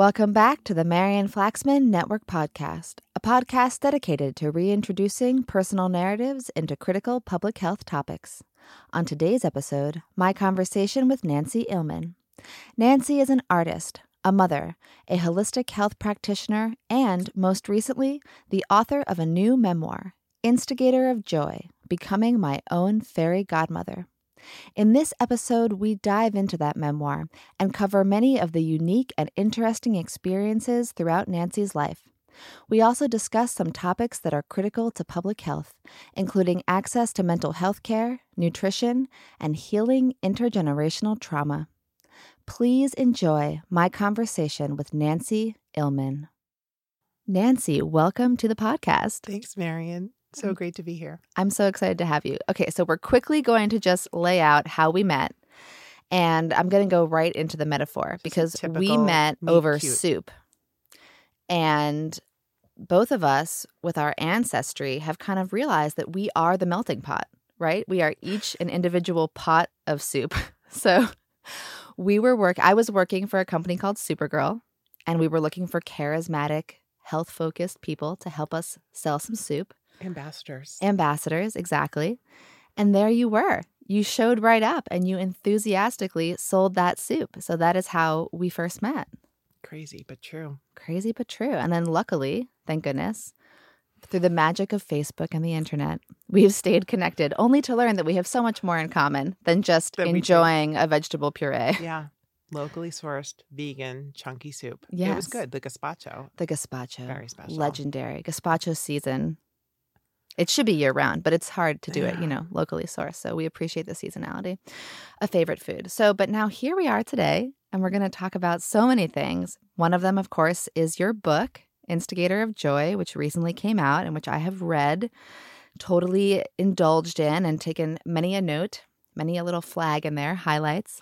Welcome back to the Marian Flaxman Network Podcast, a podcast dedicated to reintroducing personal narratives into critical public health topics. On today's episode, my conversation with Nancy Illman. Nancy is an artist, a mother, a holistic health practitioner, and, most recently, the author of a new memoir, Instigator of Joy Becoming My Own Fairy Godmother. In this episode, we dive into that memoir and cover many of the unique and interesting experiences throughout Nancy's life. We also discuss some topics that are critical to public health, including access to mental health care, nutrition, and healing intergenerational trauma. Please enjoy my conversation with Nancy Illman. Nancy, welcome to the podcast. Thanks, Marian. So mm-hmm. great to be here. I'm so excited to have you. Okay, so we're quickly going to just lay out how we met. And I'm going to go right into the metaphor Just because we met over cute. soup. And both of us, with our ancestry, have kind of realized that we are the melting pot, right? We are each an individual pot of soup. So we were work I was working for a company called Soupergirl, and we were looking for charismatic, health-focused people to help us sell some soup. Ambassadors. Ambassadors, exactly. And there you were. You showed right up and you enthusiastically sold that soup. So that is how we first met. Crazy, but true. Crazy but true. And then luckily, thank goodness, through the magic of Facebook and the internet, we have stayed connected only to learn that we have so much more in common than just enjoying a vegetable puree. Yeah. Locally sourced, vegan, chunky soup. It was good. The gazpacho. The gazpacho. Very special. Legendary. Gazpacho season. It should be year round, but it's hard to do it, you know, locally sourced. So we appreciate the seasonality. A favorite food. So, but now here we are today, and we're going to talk about so many things. One of them, of course, is your book, Instigator of Joy, which recently came out and which I have read, totally indulged in, and taken many a note, many a little flag in there, highlights.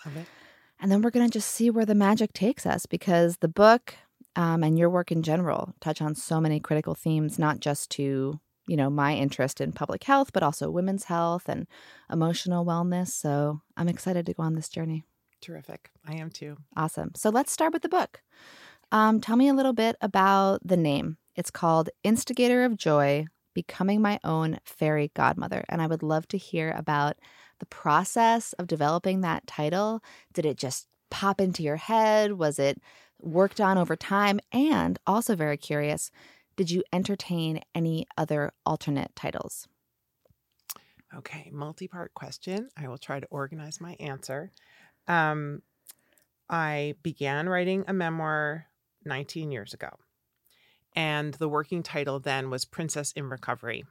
And then we're going to just see where the magic takes us because the book um, and your work in general touch on so many critical themes, not just to, you know, my interest in public health, but also women's health and emotional wellness. So I'm excited to go on this journey. Terrific. I am too. Awesome. So let's start with the book. Um, tell me a little bit about the name. It's called Instigator of Joy Becoming My Own Fairy Godmother. And I would love to hear about the process of developing that title. Did it just pop into your head? Was it worked on over time? And also, very curious, did you entertain any other alternate titles? Okay, multi part question. I will try to organize my answer. Um, I began writing a memoir 19 years ago, and the working title then was Princess in Recovery.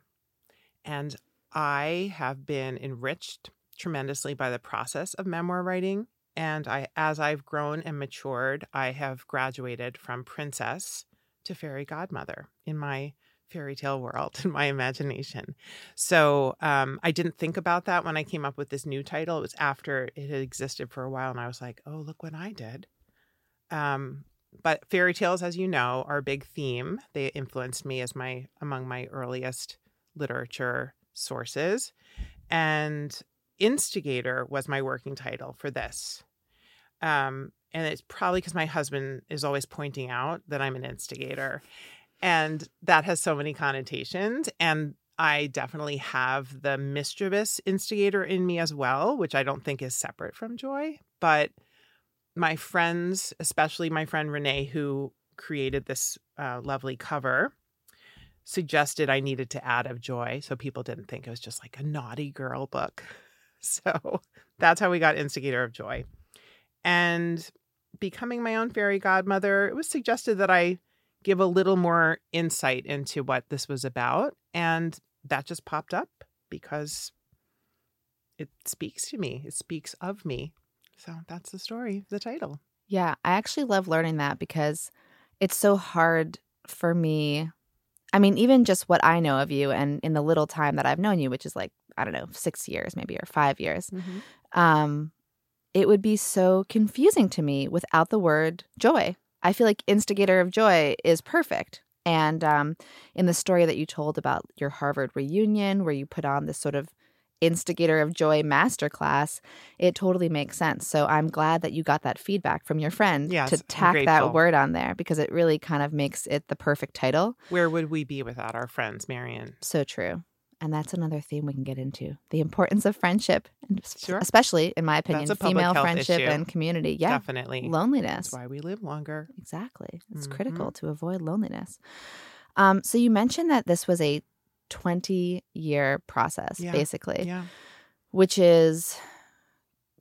And I have been enriched tremendously by the process of memoir writing. And I, as I've grown and matured, I have graduated from princess to fairy godmother in my fairy tale world, in my imagination. So um, I didn't think about that when I came up with this new title. It was after it had existed for a while, and I was like, "Oh, look what I did." Um, but fairy tales, as you know, are a big theme. They influenced me as my among my earliest literature sources, and instigator was my working title for this. Um, and it's probably because my husband is always pointing out that I'm an instigator, and that has so many connotations. And I definitely have the mischievous instigator in me as well, which I don't think is separate from joy. But my friends, especially my friend Renee, who created this uh, lovely cover, suggested I needed to add of joy so people didn't think it was just like a naughty girl book. So that's how we got Instigator of Joy. And becoming my own fairy godmother, it was suggested that I give a little more insight into what this was about. And that just popped up because it speaks to me, it speaks of me. So that's the story, the title. Yeah, I actually love learning that because it's so hard for me. I mean, even just what I know of you and in the little time that I've known you, which is like, I don't know, six years maybe or five years, um, it would be so confusing to me without the word joy. I feel like instigator of joy is perfect. And um, in the story that you told about your Harvard reunion, where you put on this sort of instigator of joy masterclass, it totally makes sense. So I'm glad that you got that feedback from your friend Yes, to tack that word on there because it really kind of makes it the perfect title. Where would we be without our friends, Marian? So true. And that's another theme we can get into the importance of friendship, and Sure. especially, in my opinion, female friendship issue. and community. Yeah. Definitely. Loneliness. That's why we live longer. Exactly. It's Mhm. critical to avoid loneliness. Um, so you mentioned that this was a 20 year process, Yeah. basically, Yeah. which is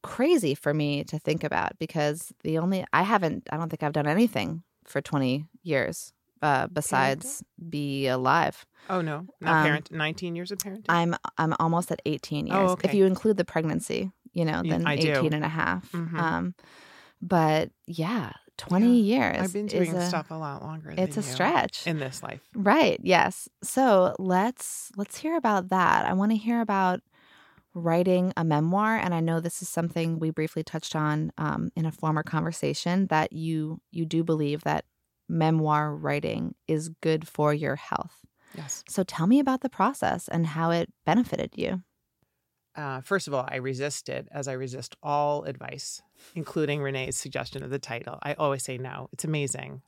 crazy for me to think about because the only, I haven't, I don't think I've done anything for 20 years uh, besides be alive. Oh no, not Um, parent. Nineteen years of parenting. I'm, I'm almost at 18 years. Oh, If you include the pregnancy, you know, then I do. 18 and a half. Mhm. Um, but yeah, 20 years. I've been doing a- stuff a lot longer. It's a stretch. in this life. Right. Yes. So let's let's hear about that. I want to hear about writing a memoir, and I know this is something we briefly touched on um, in a former conversation that you you do believe that memoir writing is good for your health. Yes. So tell me about the process and how it benefited you. Uh, first of all, I resisted, as I resist all advice, including Renee's suggestion of the title. I always say no. It's amazing.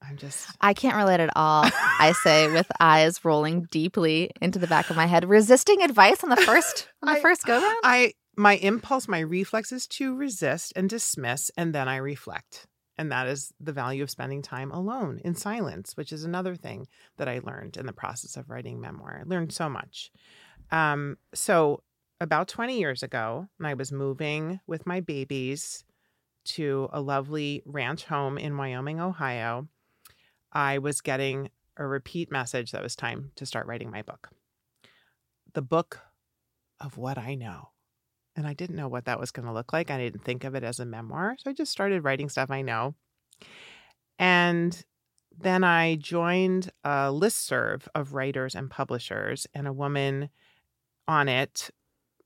I'm just. I can't relate at all. I say with eyes rolling deeply into the back of my head, resisting advice on the first on the I- first go round. I my impulse, my reflex is to resist and dismiss, and then I reflect. And that is the value of spending time alone in silence, which is another thing that I learned in the process of writing memoir. I learned so much. Um, so about 20 years ago, I was moving with my babies to a lovely ranch home in Wyoming, Ohio, I was getting a repeat message that it was time to start writing my book. The book of what I know. And I didn't know what that was going to look like. I didn't think of it as a memoir. So I just started writing stuff I know. And then I joined a listserv of writers and publishers, and a woman on it,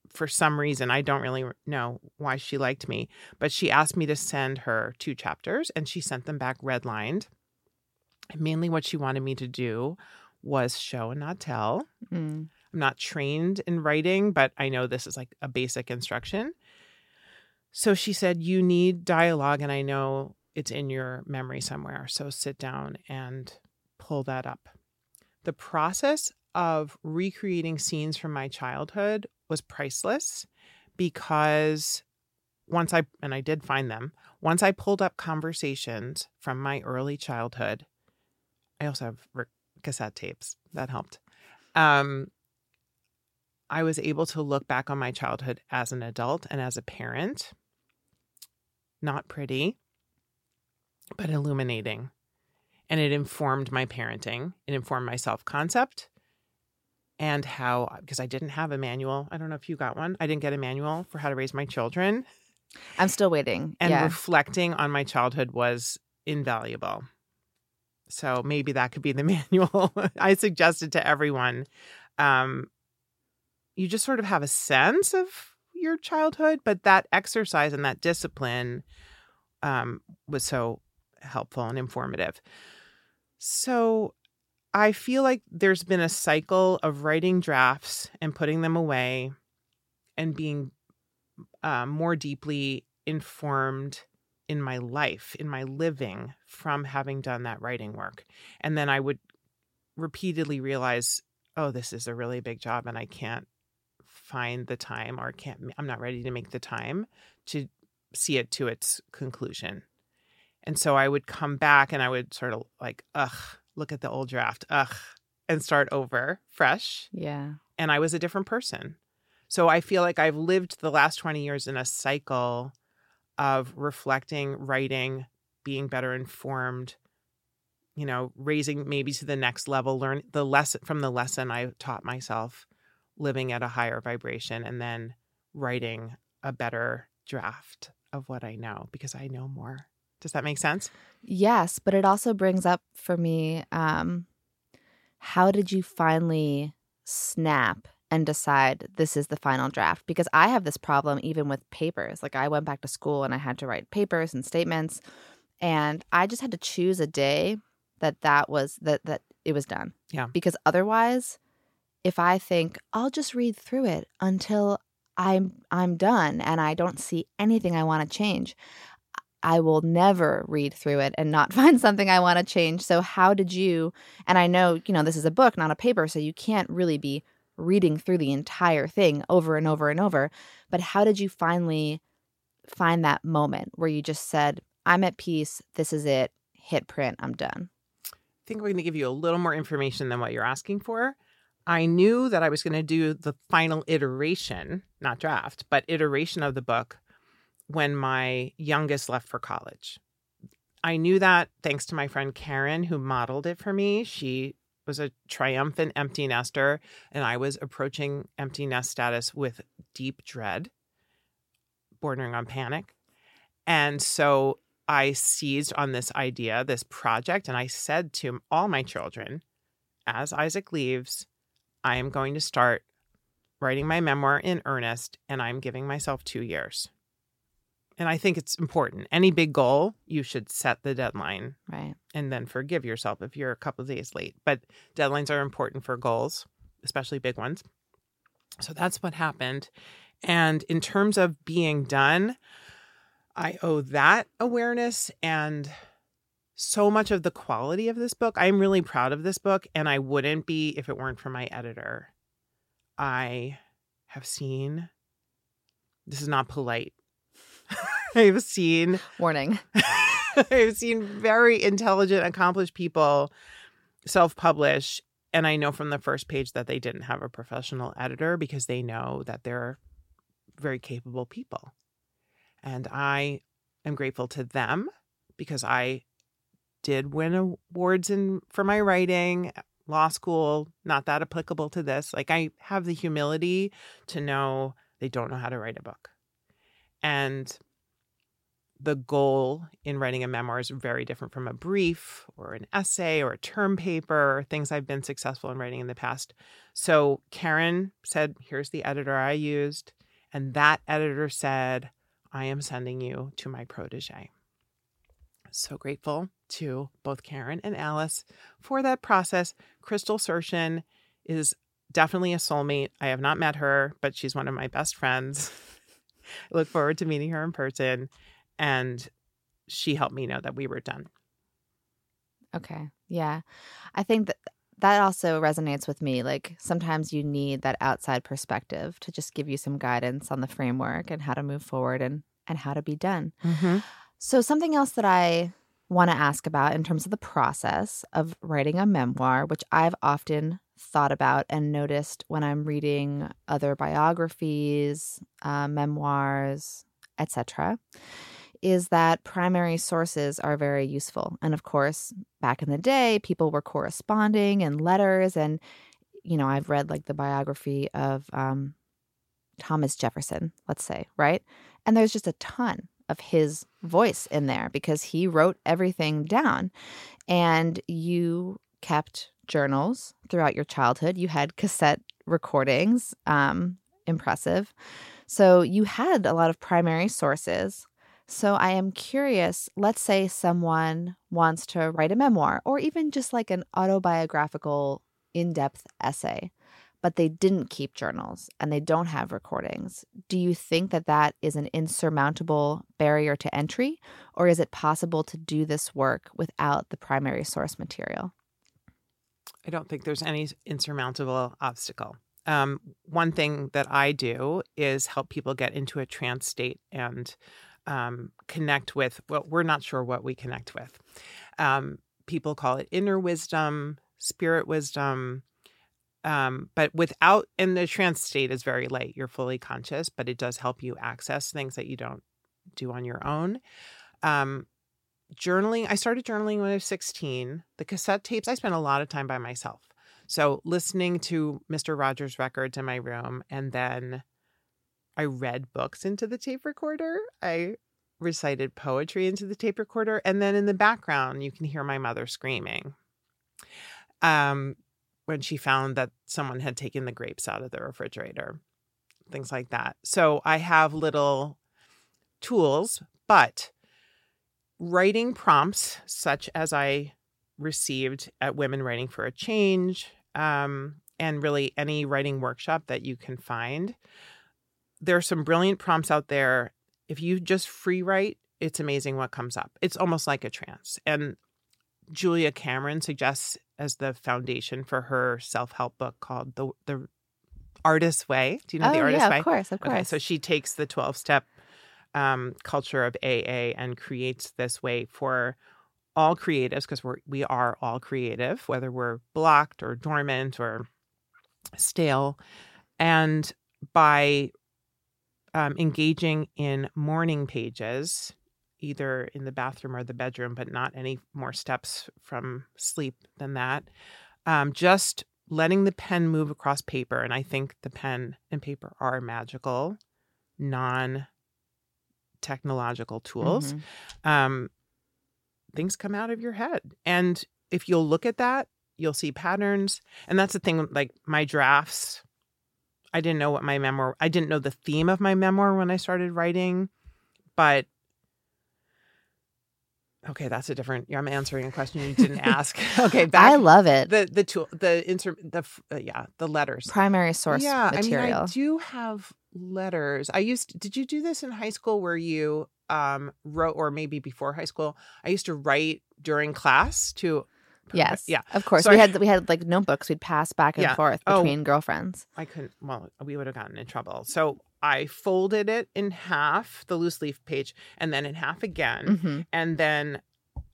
for some reason, I don't really know why she liked me, but she asked me to send her two chapters, and she sent them back redlined. And mainly what she wanted me to do was show and not tell. Mm. I'm not trained in writing, but I know this is like a basic instruction. So she said, You need dialogue, and I know it's in your memory somewhere. So sit down and pull that up. The process of recreating scenes from my childhood was priceless because once I, and I did find them, once I pulled up conversations from my early childhood, I also have cassette tapes that helped. Um, I was able to look back on my childhood as an adult and as a parent. Not pretty, but illuminating. And it informed my parenting, it informed my self concept and how, because I didn't have a manual. I don't know if you got one. I didn't get a manual for how to raise my children. I'm still waiting. And yeah. reflecting on my childhood was invaluable. So maybe that could be the manual I suggested to everyone. Um, you just sort of have a sense of your childhood, but that exercise and that discipline um, was so helpful and informative. So I feel like there's been a cycle of writing drafts and putting them away and being uh, more deeply informed in my life, in my living from having done that writing work. And then I would repeatedly realize, oh, this is a really big job and I can't find the time or can't, I'm not ready to make the time to see it to its conclusion. And so I would come back and I would sort of like, ugh, look at the old draft, ugh, and start over fresh. yeah. And I was a different person. So I feel like I've lived the last 20 years in a cycle of reflecting, writing, being better informed, you know, raising maybe to the next level, learn the lesson from the lesson I taught myself, living at a higher vibration, and then writing a better draft of what I know because I know more. Does that make sense? Yes, but it also brings up for me um, how did you finally snap and decide this is the final draft? Because I have this problem even with papers. Like I went back to school and I had to write papers and statements, and I just had to choose a day that that was that that it was done. Yeah. Because otherwise, if I think I'll just read through it until I'm I'm done and I don't see anything I want to change, I will never read through it and not find something I want to change. So how did you and I know, you know, this is a book, not a paper, so you can't really be reading through the entire thing over and over and over, but how did you finally find that moment where you just said, I'm at peace, this is it, hit print, I'm done? I think we're going to give you a little more information than what you're asking for. I knew that I was going to do the final iteration, not draft, but iteration of the book when my youngest left for college. I knew that thanks to my friend Karen, who modeled it for me. She was a triumphant empty nester, and I was approaching empty nest status with deep dread, bordering on panic. And so I seized on this idea, this project, and I said to all my children, as Isaac leaves, I am going to start writing my memoir in earnest, and I'm giving myself two years. And I think it's important. Any big goal, you should set the deadline. Right. And then forgive yourself if you're a couple of days late. But deadlines are important for goals, especially big ones. So that's what happened. And in terms of being done, I owe that awareness and so much of the quality of this book. I'm really proud of this book, and I wouldn't be if it weren't for my editor. I have seen, this is not polite. I've seen, warning, I've seen very intelligent, accomplished people self publish. And I know from the first page that they didn't have a professional editor because they know that they're very capable people. And I am grateful to them because I did win awards in for my writing law school not that applicable to this like i have the humility to know they don't know how to write a book and the goal in writing a memoir is very different from a brief or an essay or a term paper or things I've been successful in writing in the past. So Karen said, Here's the editor I used. And that editor said, I am sending you to my protege. So grateful to both Karen and Alice for that process. Crystal Sershin is definitely a soulmate. I have not met her, but she's one of my best friends. I look forward to meeting her in person. And she helped me know that we were done. Okay. Yeah. I think that that also resonates with me. Like sometimes you need that outside perspective to just give you some guidance on the framework and how to move forward and and how to be done. Mm-hmm. So something else that I want to ask about in terms of the process of writing a memoir, which I've often thought about and noticed when I'm reading other biographies, uh, memoirs, etc., is that primary sources are very useful. And of course, back in the day, people were corresponding in letters. And, you know, I've read like the biography of um, Thomas Jefferson, let's say, right? And there's just a ton of his voice in there because he wrote everything down. And you kept journals throughout your childhood. You had cassette recordings, um, impressive. So you had a lot of primary sources. So I am curious let's say someone wants to write a memoir or even just like an autobiographical in depth essay but they didn't keep journals and they don't have recordings. Do you think that that is an insurmountable barrier to entry, or is it possible to do this work without the primary source material? I don't think there's any insurmountable obstacle. Um, one thing that I do is help people get into a trance state and um, connect with, well, we're not sure what we connect with. Um, people call it inner wisdom, spirit wisdom, um, but without and the trance state is very light you're fully conscious but it does help you access things that you don't do on your own. Um, journaling i started journaling when i was 16 the cassette tapes i spent a lot of time by myself. So listening to mr rogers records in my room and then i read books into the tape recorder. I recited poetry into the tape recorder and then in the background you can hear my mother screaming. Um when she found that someone had taken the grapes out of the refrigerator, things like that. So I have little tools, but writing prompts such as I received at Women Writing for a Change um, and really any writing workshop that you can find. There are some brilliant prompts out there. If you just free write, it's amazing what comes up. It's almost like a trance. And Julia Cameron suggests as the foundation for her self-help book called the the Artist's Way. Do you know oh, the Artist's yeah, Way? of course, of course. Okay, so she takes the 12 step um, culture of AA and creates this way for all creatives because we're we are all creative, whether we're blocked or dormant or stale, and by um, engaging in morning pages, either in the bathroom or the bedroom, but not any more steps from sleep than that. Um, just letting the pen move across paper, and I think the pen and paper are magical, non technological tools. Mhm. Um, things come out of your head, and if you'll look at that, you'll see patterns. And that's the thing. Like my drafts, I didn't know what my memoir. I didn't know the theme of my memoir when I started writing, but okay, that's a different. I'm answering a question you didn't ask. okay, back I love it. the the tool the inter the uh, yeah the letters Primary source yeah material. i mean i do have letters i used did you do this in high school where you um wrote or maybe before high school i used to write during class to yes. yeah Of course. So we I- had we had like notebooks we'd pass back and Yeah. forth Oh. between girlfriends. i couldn't well we would have gotten in trouble so i folded it in half the loose leaf page and then in half again hmm and then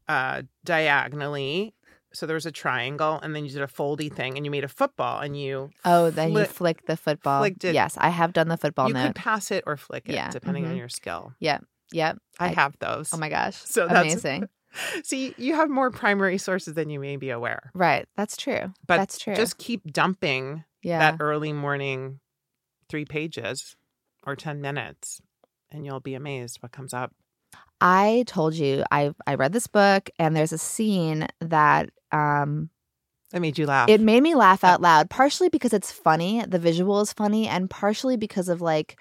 uh diagonally so there was a triangle and then you did a foldy thing and you made a football and you Oh, then you flick- flick the football. flicked it. Yes, I have done the football you note. could pass it or flick it Yeah, depending on mhm. your skill Yep. I I- have those. Oh my gosh. So that's- amazing. See, you have more primary sources than you may be aware. right. That's true. But That's true. Just keep dumping yeah. that early morning three pages or 10 minutes and you'll be amazed what comes up. I told you I I read this book and there's a scene that um That made you laugh. it made me laugh out loud partially because it's funny, the visual is funny and partially because of like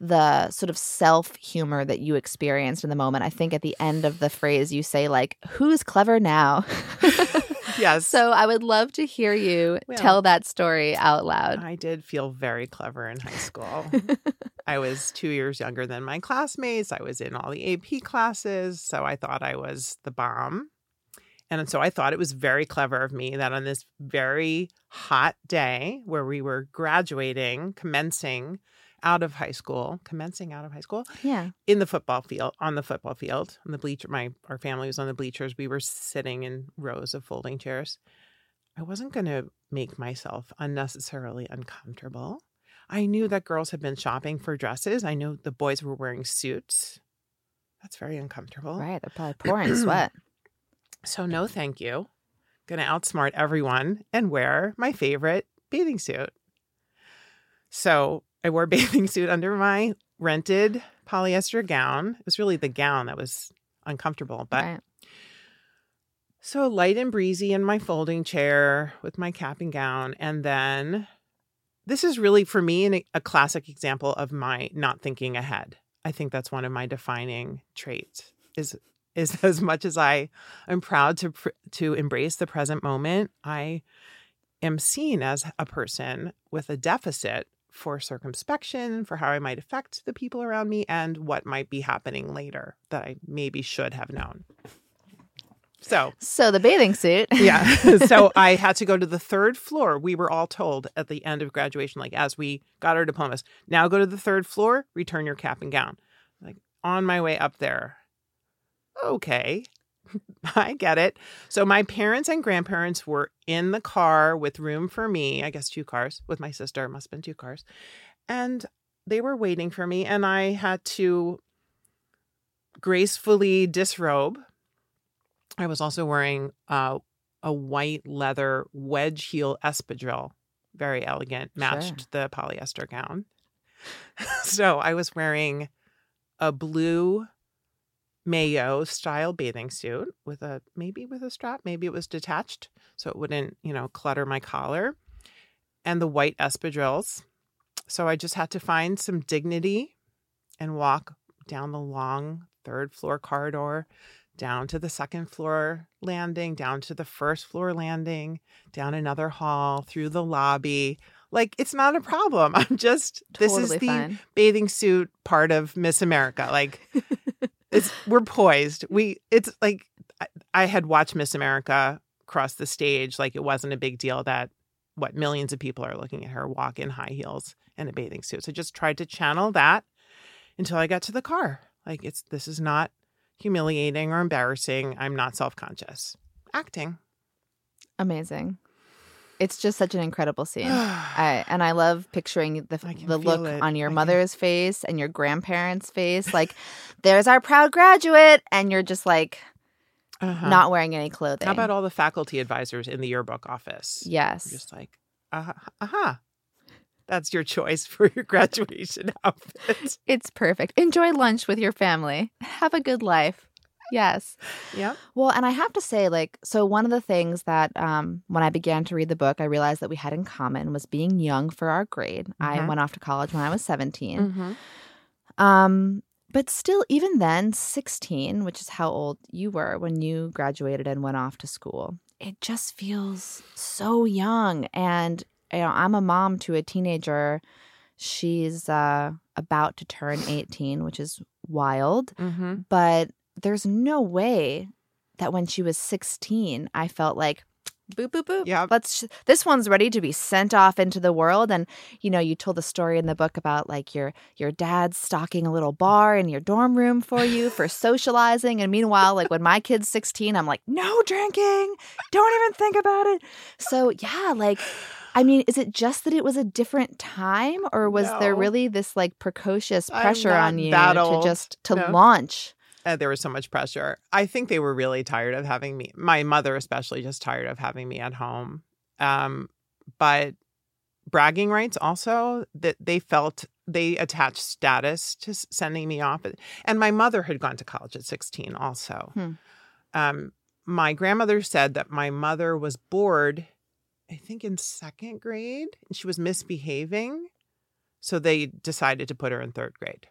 the sort of self humor that you experienced in the moment. I think at the end of the phrase you say like who's clever now? yes. so I would love to hear you Well, tell that story out loud. I did feel very clever in high school. I was two years younger than my classmates. I was in all the AP classes. So I thought I was the bomb. And so I thought it was very clever of me that on this very hot day where we were graduating, commencing out of high school, commencing out of high school, yeah. in the football field, on the football field, on the bleacher, my our family was on the bleachers. We were sitting in rows of folding chairs. I wasn't going to make myself unnecessarily uncomfortable. I knew that girls had been shopping for dresses. I knew the boys were wearing suits. That's very uncomfortable. Right. They're probably pouring sweat. So no, thank you. To outsmart everyone and wear my favorite bathing suit. So I wore a bathing suit under my rented polyester gown. It was really the gown that was uncomfortable, but right. so light and breezy in my folding chair with my cap and gown. And then this is really for me an, a classic example of my not thinking ahead. I think that's one of my defining traits is is as much as I am proud to to embrace the present moment, I am seen as a person with a deficit for circumspection, for how I might affect the people around me and what might be happening later that I maybe should have known. So, So the bathing suit. yeah. so I had to go to the third floor. We were all told at the end of graduation, like as we got our diplomas, now go to the third floor, return your cap and gown. Like on my way up there. Okay. I get it. So my parents and grandparents were in the car with room for me, I guess two cars with my sister, it must have been two cars. And they were waiting for me and I had to gracefully disrobe. I was also wearing uh, a white leather wedge heel espadrille, very elegant, matched Sure. the polyester gown. so I was wearing a blue mayo style bathing suit with a maybe with a strap, maybe it was detached so it wouldn't, you know, clutter my collar, and the white espadrilles. So I just had to find some dignity and walk down the long third floor corridor down to the second floor landing, down to the first floor landing, down another hall, through the lobby. Like it's not a problem. I'm just this is the fine. bathing suit part of Miss America. Like it's we're poised. We it's like I, I had watched Miss America cross the stage like it wasn't a big deal that what millions of people are looking at her walk in high heels and a bathing suit. So I just tried to channel that until I got to the car. Like it's this is not humiliating or embarrassing. I'm not self-conscious. Acting. Amazing. It's just such an incredible scene. I, and I love picturing the the look it. on your I can- mother's face and your grandparents' face. Like, there's our proud graduate, and you're just like Uh-huh. not wearing any clothing. How about all the faculty advisors in the yearbook office? yes? Just like, uh huh. uh huh. That's your choice for your graduation outfit. It's perfect. Enjoy lunch with your family. Have a good life. Yes. Yep. Well, and I have to say, like, so one of the things that um, when I began to read the book, I realized that we had in common was being young for our grade. I Mhm. went off to college when I was 17. Mm-hmm. Um, but still, even then, 16, which is how old you were when you graduated and went off to school, it just feels so young. And, you know, I'm a mom to a teenager. She's uh, about to turn 18, which is wild. Mm-hmm. But there's no way that when she was 16, I felt like, boop, boop, boop. Yep. Let's, this one's ready to be sent off into the world. And, you know, you told the story in the book about like your, your dad stocking a little bar in your dorm room for you for socializing. And meanwhile, like when my kid's 16, I'm like, no drinking. Don't even think about it. So, yeah, like, I mean, is it just that it was a different time, or was there really this like precocious pressure on you to just to No. launch? Uh, there was so much pressure. I think they were really tired of having me. My mother, especially, just tired of having me at home. Um, but bragging rights also that they felt they attached status to sending me off. And my mother had gone to college at 16 also. Hmm. Um, my grandmother said that my mother was bored, I think in second grade, and she was misbehaving. So they decided to put her in third grade.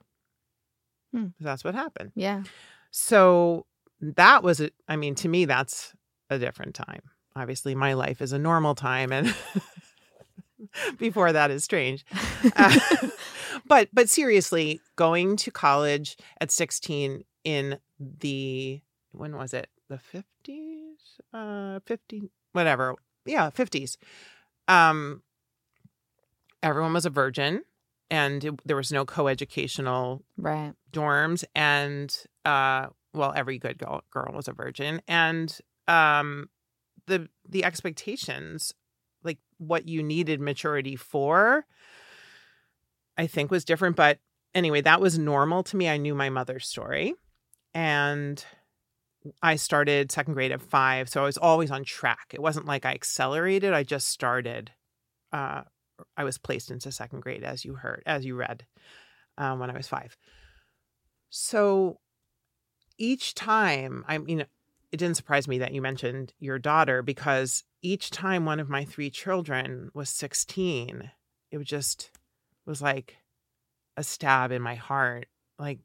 Hmm. That's what happened. Yeah. So that was it. I mean, to me, that's a different time. Obviously, my life is a normal time, and before that is strange. Uh, but but seriously, going to college at sixteen in the when was it the fifties, uh, fifty whatever, yeah, fifties. Um, everyone was a virgin, and it, there was no coeducational Right. dorms and uh well every good girl, girl was a virgin and um the the expectations like what you needed maturity for i think was different but anyway that was normal to me i knew my mother's story and i started second grade at 5 so i was always on track it wasn't like i accelerated i just started uh i was placed into second grade as you heard as you read um, when i was 5 so each time, I mean, it didn't surprise me that you mentioned your daughter because each time one of my three children was 16, it was just was like a stab in my heart. Like,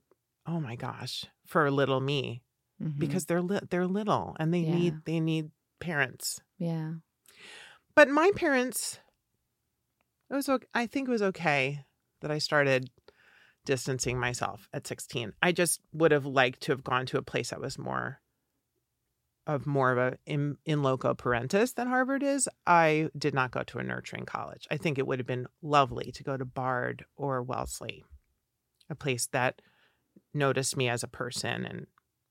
oh my gosh, for little me Mhm. because they're li- they're little and they Yeah. need they need parents. yeah. But my parents, it was. I think it was okay that I started distancing myself at 16. I just would have liked to have gone to a place that was more of more of a in, in loco parentis than Harvard is. I did not go to a nurturing college. I think it would have been lovely to go to Bard or Wellesley, a place that noticed me as a person and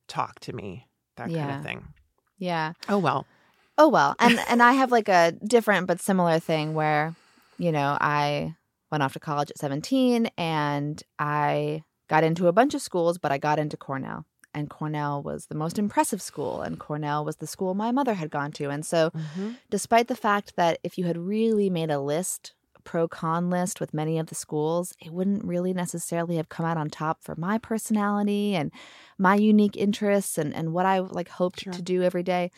talked to me, that kind of thing. Yeah. Oh well. Oh well, and and I have like a different but similar thing where, you know, I went off to college at 17 and I got into a bunch of schools, but I got into Cornell. And Cornell was the most impressive school and Cornell was the school my mother had gone to. And so Mhm. despite the fact that if you had really made a list, pro con list with many of the schools, it wouldn't really necessarily have come out on top for my personality and my unique interests and, and what I like hoped Sure. to do every day.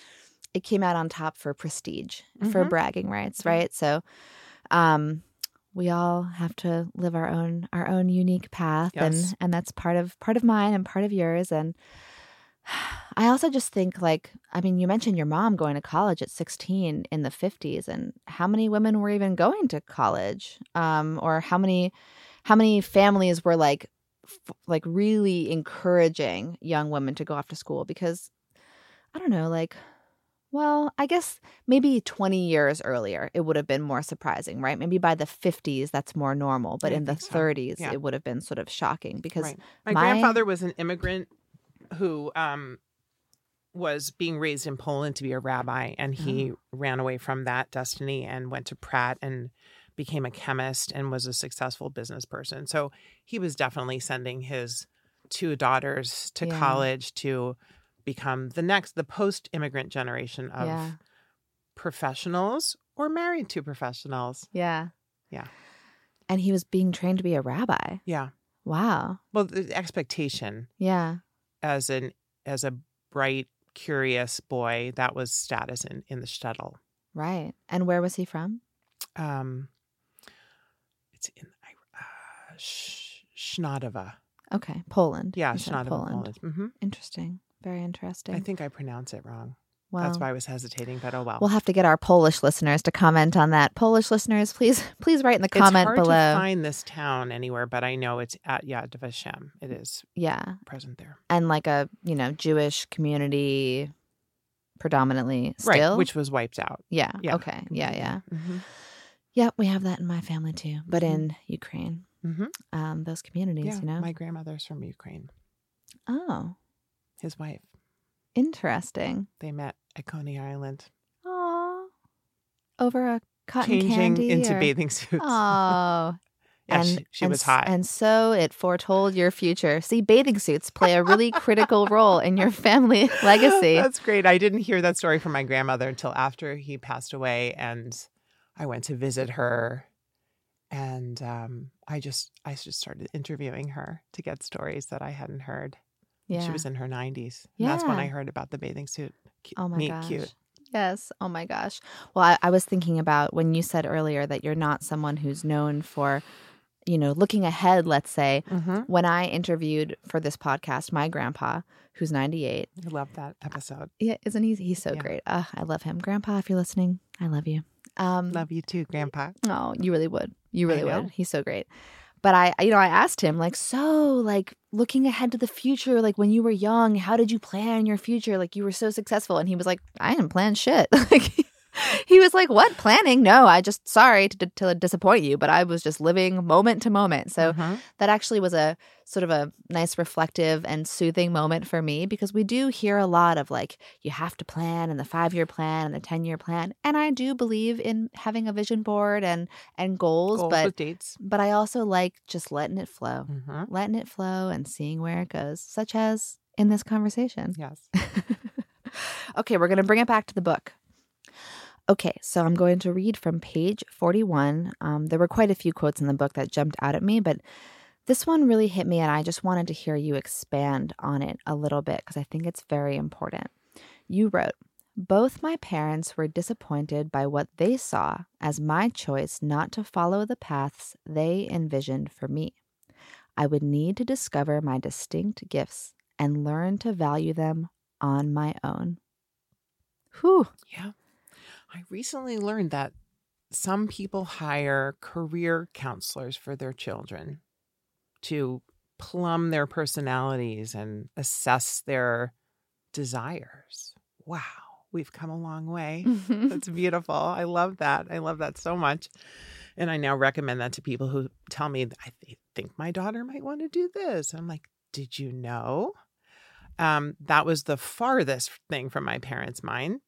It came out on top for prestige, for Mhm. bragging rights, Mhm. right? So um we all have to live our own our own unique path Yes. and and that's part of part of mine and part of yours. And I also just think like I mean you mentioned your mom going to college at 16 in the 50s and how many women were even going to college? Um or how many how many families were like f- like really encouraging young women to go off to school? Because I don't know like well, I guess maybe 20 years earlier it would have been more surprising, right? Maybe by the 50s that's more normal, but I in the so. 30s Yeah. it would have been sort of shocking because Right. My, my- grandfather was an immigrant who um, was being raised in Poland to be a rabbi, and he Oh. ran away from that destiny and went to Pratt and became a chemist and was a successful business person. So he was definitely sending his two daughters to Yeah. college to become the next, the post immigrant generation of Yeah. professionals or married to professionals. Yeah. Yeah. And he was being trained to be a rabbi. Yeah. Wow. Well, the expectation Yeah. as an as a bright, curious boy, that was status in in the shtetl. Right. And where was he from? Um, it's in uh, Sh- Shnadova. Okay. Poland. Yeah, Shnadova, Poland. hmm Interesting. Very interesting. I think I pronounce it wrong. well, That's why I was hesitating. But oh well. We'll have to get our Polish listeners to comment on that. Polish listeners, please please write in the comment it's hard below. to find this town anywhere, but I know it's at Yad Vashem. It is yeah. present there, And like a, you know, Jewish community predominantly still. right? Which was wiped out. yeah. yeah, Okay. Yeah, yeah. hmm Yep, we have that in my family too, but Mhm. in Ukraine. hmm Um, those communities, Yeah, you know. my grandmother's from Ukraine. oh, His wife. interesting. They met at Coney Island, Oh, over a cotton changing candy into or- bathing suits. Oh, yeah, and she, she and was hot. and so it foretold your future. See, bathing suits play a really critical role in your family legacy. That's great. I didn't hear that story from my grandmother until after he passed away, and I went to visit her, and um, I just I just started interviewing her to get stories that I hadn't heard. Yeah. She was in her nineties. Yeah. That's when I heard about the bathing suit. Cu- Oh my meet gosh. cute. Yes. Oh my gosh. Well, I, I was thinking about when you said earlier that you're not someone who's known for, you know, looking ahead, let's say. Mm-hmm. When I interviewed for this podcast, my grandpa, who's 98, I love that episode. yeah, isn't he? He's so Yeah. great. Uh, I love him. Grandpa, if you're listening, I love you. Um, Love you too, Grandpa. Oh, you really would. You really would. He's so great. But I, you know, I asked him, like, so, like, looking ahead to the future, like, when you were young, how did you plan your future? Like, you were so successful. And he was like, I didn't plan shit. like, he was like, what? Planning? No, I just, sorry to, to disappoint you, but I was just living moment to moment. So Mhm. that actually was a sort of a nice reflective and soothing moment for me because we do hear a lot of like you have to plan and the 5-year plan and the 10-year plan and I do believe in having a vision board and and goals, goals but dates. but I also like just letting it flow. hmm Letting it flow and seeing where it goes, such as in this conversation. Yes. okay, we're going to bring it back to the book. Okay, so I'm going to read from page 41. Um, there were quite a few quotes in the book that jumped out at me, but this one really hit me, and I just wanted to hear you expand on it a little bit because I think it's very important. You wrote, both my parents were disappointed by what they saw as my choice not to follow the paths they envisioned for me. I would need to discover my distinct gifts and learn to value them on my own. Whew. Yeah. I recently learned that some people hire career counselors for their children to plumb their personalities and assess their desires. Wow. We've come a long way. That's beautiful. I love that. I love that so much. And I now recommend that to people who tell me, I th- think my daughter might want to do this. I'm like, did you know? Um, that was the farthest thing from my parents' mind.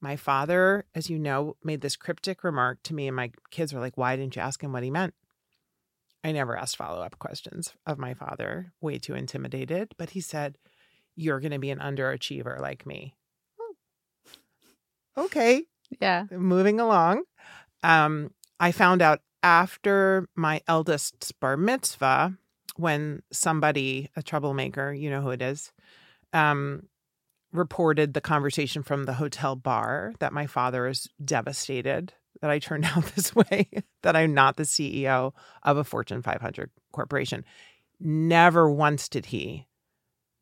My father, as you know, made this cryptic remark to me, and my kids were like, Why didn't you ask him what he meant? I never asked follow up questions of my father, way too intimidated. But he said, You're going to be an underachiever like me. Oh, okay yeah. moving along, um, I found out after my eldest's bar mitzvah when somebody, a troublemaker, you know who it is, um, reported the conversation from the hotel bar that my father is devastated that I turned out this way, that I'm not the CEO of a Fortune 500 corporation. Never once did he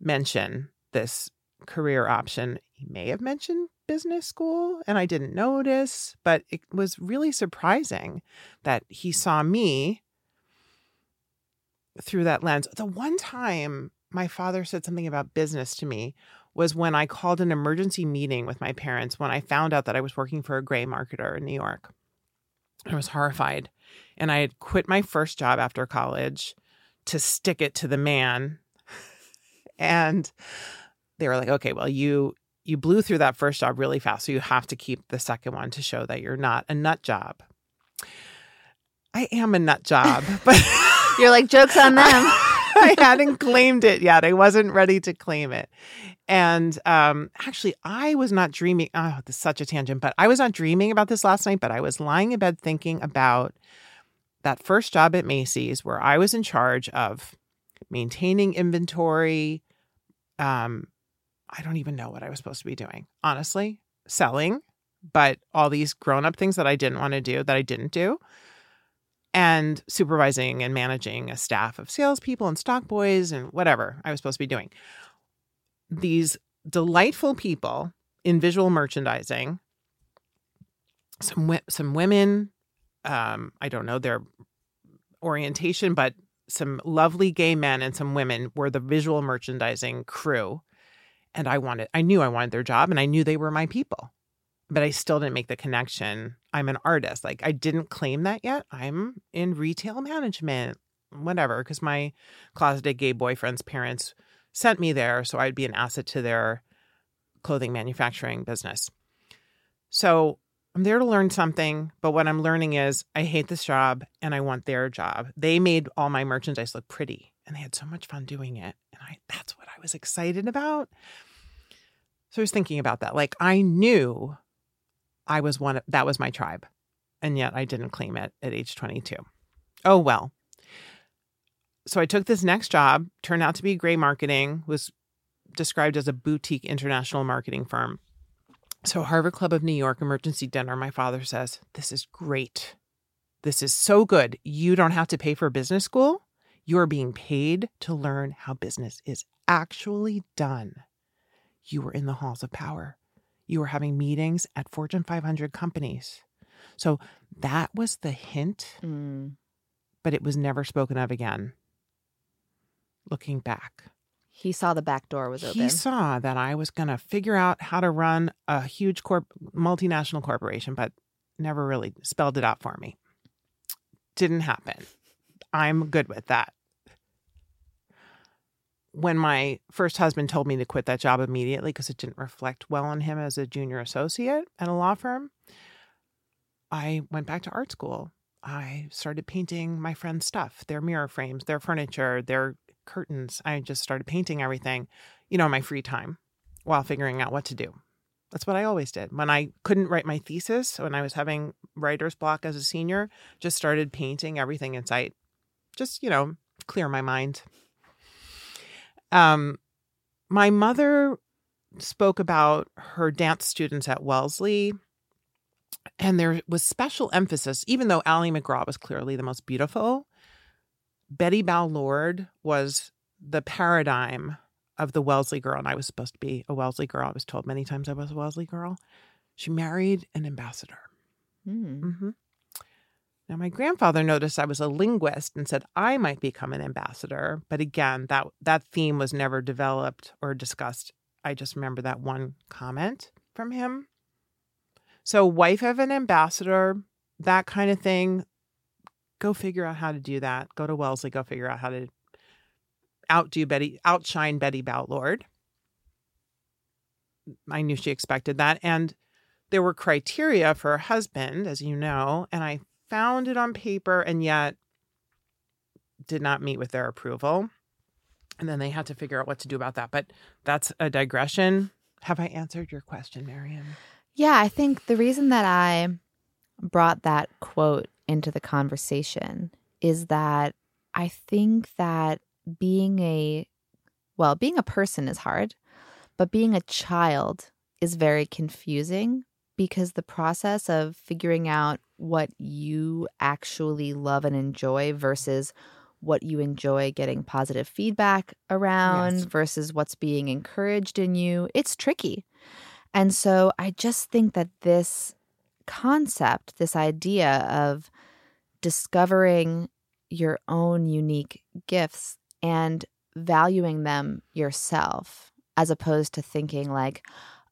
mention this career option. He may have mentioned business school and I didn't notice, but it was really surprising that he saw me through that lens. The one time my father said something about business to me was when I called an emergency meeting with my parents when I found out that I was working for a gray marketer in New York. I was horrified. And I had quit my first job after college to stick it to the man. And they were like, okay, well, you you blew through that first job really fast. So you have to keep the second one to show that you're not a nut job. I am a nut job, but you're like, jokes on them. I hadn't claimed it yet. I wasn't ready to claim it. And um, actually, I was not dreaming. Oh, this is such a tangent, but I was not dreaming about this last night. But I was lying in bed thinking about that first job at Macy's where I was in charge of maintaining inventory. Um, I don't even know what I was supposed to be doing, honestly, selling, but all these grown up things that I didn't want to do that I didn't do and supervising and managing a staff of salespeople and stock boys and whatever I was supposed to be doing. These delightful people in visual merchandising, some some women, um, I don't know their orientation, but some lovely gay men and some women were the visual merchandising crew, and I wanted, I knew I wanted their job, and I knew they were my people but I still didn't make the connection. I'm an artist. Like I didn't claim that yet. I'm in retail management, whatever, because my closeted gay boyfriend's parents sent me there. So I'd be an asset to their clothing manufacturing business. So I'm there to learn something, but what I'm learning is I hate this job and I want their job. They made all my merchandise look pretty and they had so much fun doing it. And I that's what I was excited about. So I was thinking about that. Like I knew I was one of, that was my tribe. And yet I didn't claim it at age 22. Oh well. So I took this next job, turned out to be gray marketing, was described as a boutique international marketing firm. So Harvard Club of New York emergency dinner, my father says, "This is great. This is so good. You don't have to pay for business school. You are being paid to learn how business is actually done. You were in the halls of power you were having meetings at Fortune 500 companies. So that was the hint, mm. but it was never spoken of again. Looking back, he saw the back door was open. He saw that I was going to figure out how to run a huge corp- multinational corporation, but never really spelled it out for me. Didn't happen. I'm good with that when my first husband told me to quit that job immediately because it didn't reflect well on him as a junior associate at a law firm, I went back to art school. I started painting my friends' stuff, their mirror frames, their furniture, their curtains. I just started painting everything, you know, in my free time while figuring out what to do. That's what I always did. When I couldn't write my thesis, when I was having writer's block as a senior, just started painting everything in sight. Just, you know, clear my mind. Um, my mother spoke about her dance students at Wellesley, and there was special emphasis, even though Ali MacGraw was clearly the most beautiful. Betty Bowlord was the paradigm of the Wellesley girl, and I was supposed to be a Wellesley girl. I was told many times I was a Wellesley girl. She married an ambassador. Mm. Mm-hmm. Now, my grandfather noticed I was a linguist and said I might become an ambassador, but again, that that theme was never developed or discussed. I just remember that one comment from him. So, wife of an ambassador, that kind of thing. Go figure out how to do that. Go to Wellesley. Go figure out how to outdo Betty, outshine Betty Bowlord. I knew she expected that, and there were criteria for a husband, as you know, and I found it on paper and yet did not meet with their approval. And then they had to figure out what to do about that. But that's a digression. Have I answered your question, Marian? Yeah, I think the reason that I brought that quote into the conversation is that I think that being a, well, being a person is hard, but being a child is very confusing because the process of figuring out what you actually love and enjoy versus what you enjoy getting positive feedback around Yes. versus what's being encouraged in you. It's tricky. And so I just think that this concept, this idea of discovering your own unique gifts and valuing them yourself, as opposed to thinking like,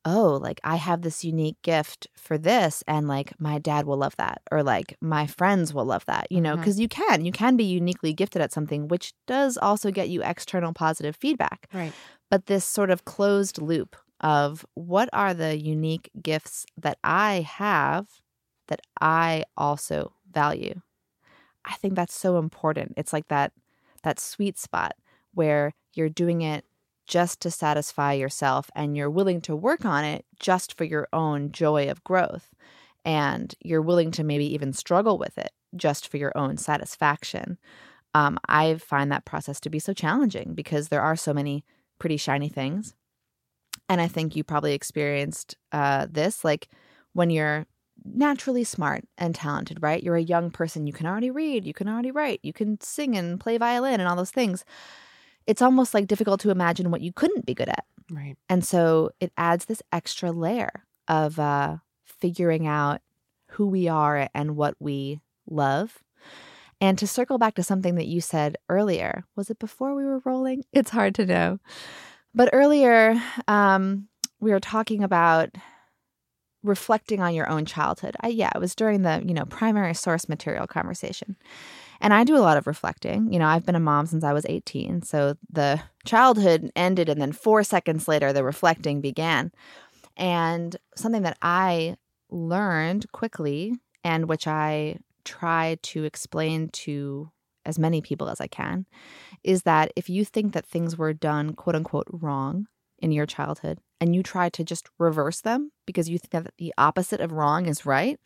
oh, like I have this unique gift for this, and like my dad will love that, or like my friends will love that, you know, mm-hmm. because you can, you can be uniquely gifted at something, which does also get you external positive feedback Right. but this sort of closed loop of what are the unique gifts that I have that I also value. I think that's so important. It's like that that sweet spot where you're doing it just to satisfy yourself and you're willing to work on it just for your own joy of growth and you're willing to maybe even struggle with it just for your own satisfaction. Um, I find that process to be so challenging because there are so many pretty shiny things. And I think you probably experienced uh, this like when you're naturally smart and talented, right? You're a young person, you can already read, you can already write, you can sing and play violin and all those things. It's almost like difficult to imagine what you couldn't be good at. Right. And so it adds this extra layer of uh, figuring out who we are and what we love. And to circle back to something that you said earlier, was it before we were rolling? It's hard to know. But earlier, um, we were talking about reflecting on your own childhood. I, yeah, it was during the you know primary source material conversation, and I do a lot of reflecting. You know, I've been a mom since I was eighteen, so the childhood ended, and then four seconds later, the reflecting began. And something that I learned quickly, and which I try to explain to as many people as I can, is that if you think that things were done quote unquote wrong in your childhood and you try to just reverse them because you think that the opposite of wrong is right,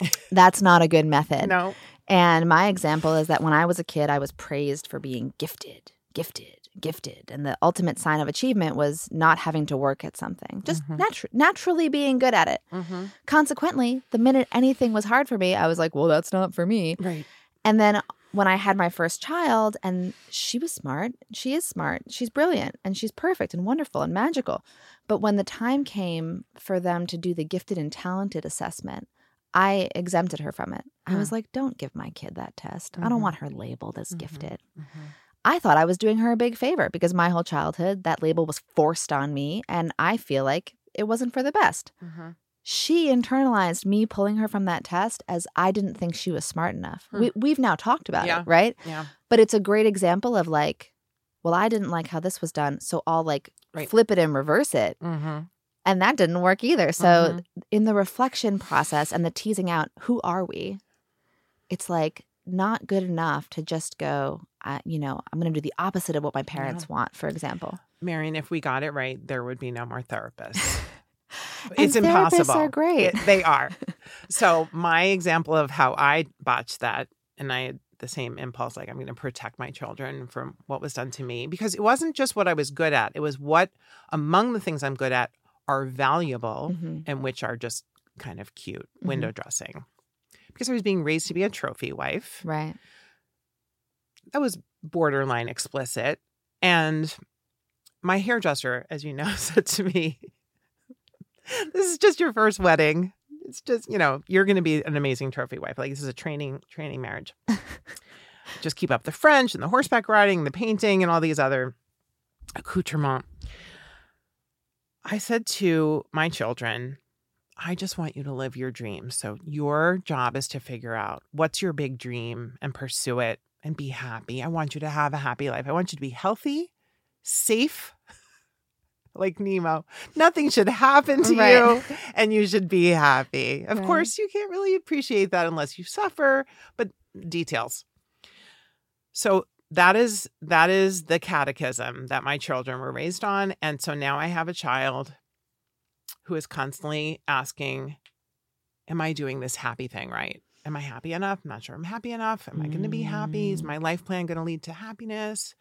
that's not a good method. No. And my example is that when I was a kid, I was praised for being gifted, gifted, gifted. And the ultimate sign of achievement was not having to work at something, just Mhm. natu- naturally being good at it. Mm-hmm. Consequently, the minute anything was hard for me, I was like, well, that's not for me. Right. And then when I had my first child, and she was smart, she is smart, she's brilliant, and she's perfect and wonderful and magical. But when the time came for them to do the gifted and talented assessment, I exempted her from it. I was like, don't give my kid that test. I don't Mhm. want her labeled as Mhm. gifted. Mm-hmm. I thought I was doing her a big favor because my whole childhood, that label was forced on me, and I feel like it wasn't for the best. Mm-hmm. She internalized me pulling her from that test as I didn't think she was smart enough. Hmm. We, we've now talked about Yeah. it, right? Yeah. But it's a great example of like, well, I didn't like how this was done, so I'll like Right. flip it and reverse it. Mm-hmm. And that didn't work either. So, Mhm. in the reflection process and the teasing out, who are we? It's like not good enough to just go, uh, you know, I'm going to do the opposite of what my parents want, for example. Marian, if we got it right, there would be no more therapists. It's therapists impossible. are great. It- they are. So my example of how I botched that, and I had the same impulse, like I'm going to protect my children from what was done to me, because it wasn't just what I was good at; it was what among the things I'm good at are valuable Mhm. and which are just kind of cute Mhm. window dressing. Because I was being raised to be a trophy wife, Right. that was borderline explicit. And my hairdresser, as you know, said to me, This is just your first wedding. It's just, you know, you're gonna be an amazing trophy wife. Like this is a training, training marriage. just keep up the French and the horseback riding, the painting, and all these other accoutrements. I said to my children, I just want you to live your dreams. So your job is to figure out what's your big dream and pursue it and be happy. I want you to have a happy life. I want you to be healthy, safe, like Nemo. Nothing should happen to Right. you and you should be happy. Of Right. course, you can't really appreciate that unless you suffer, but details. So that is that is the catechism that my children were raised on and so now I have a child who is constantly asking am I doing this happy thing right? Am I happy enough? I'm not sure I'm happy enough. Am I going to be happy? Is Mm. my life plan going to lead to happiness?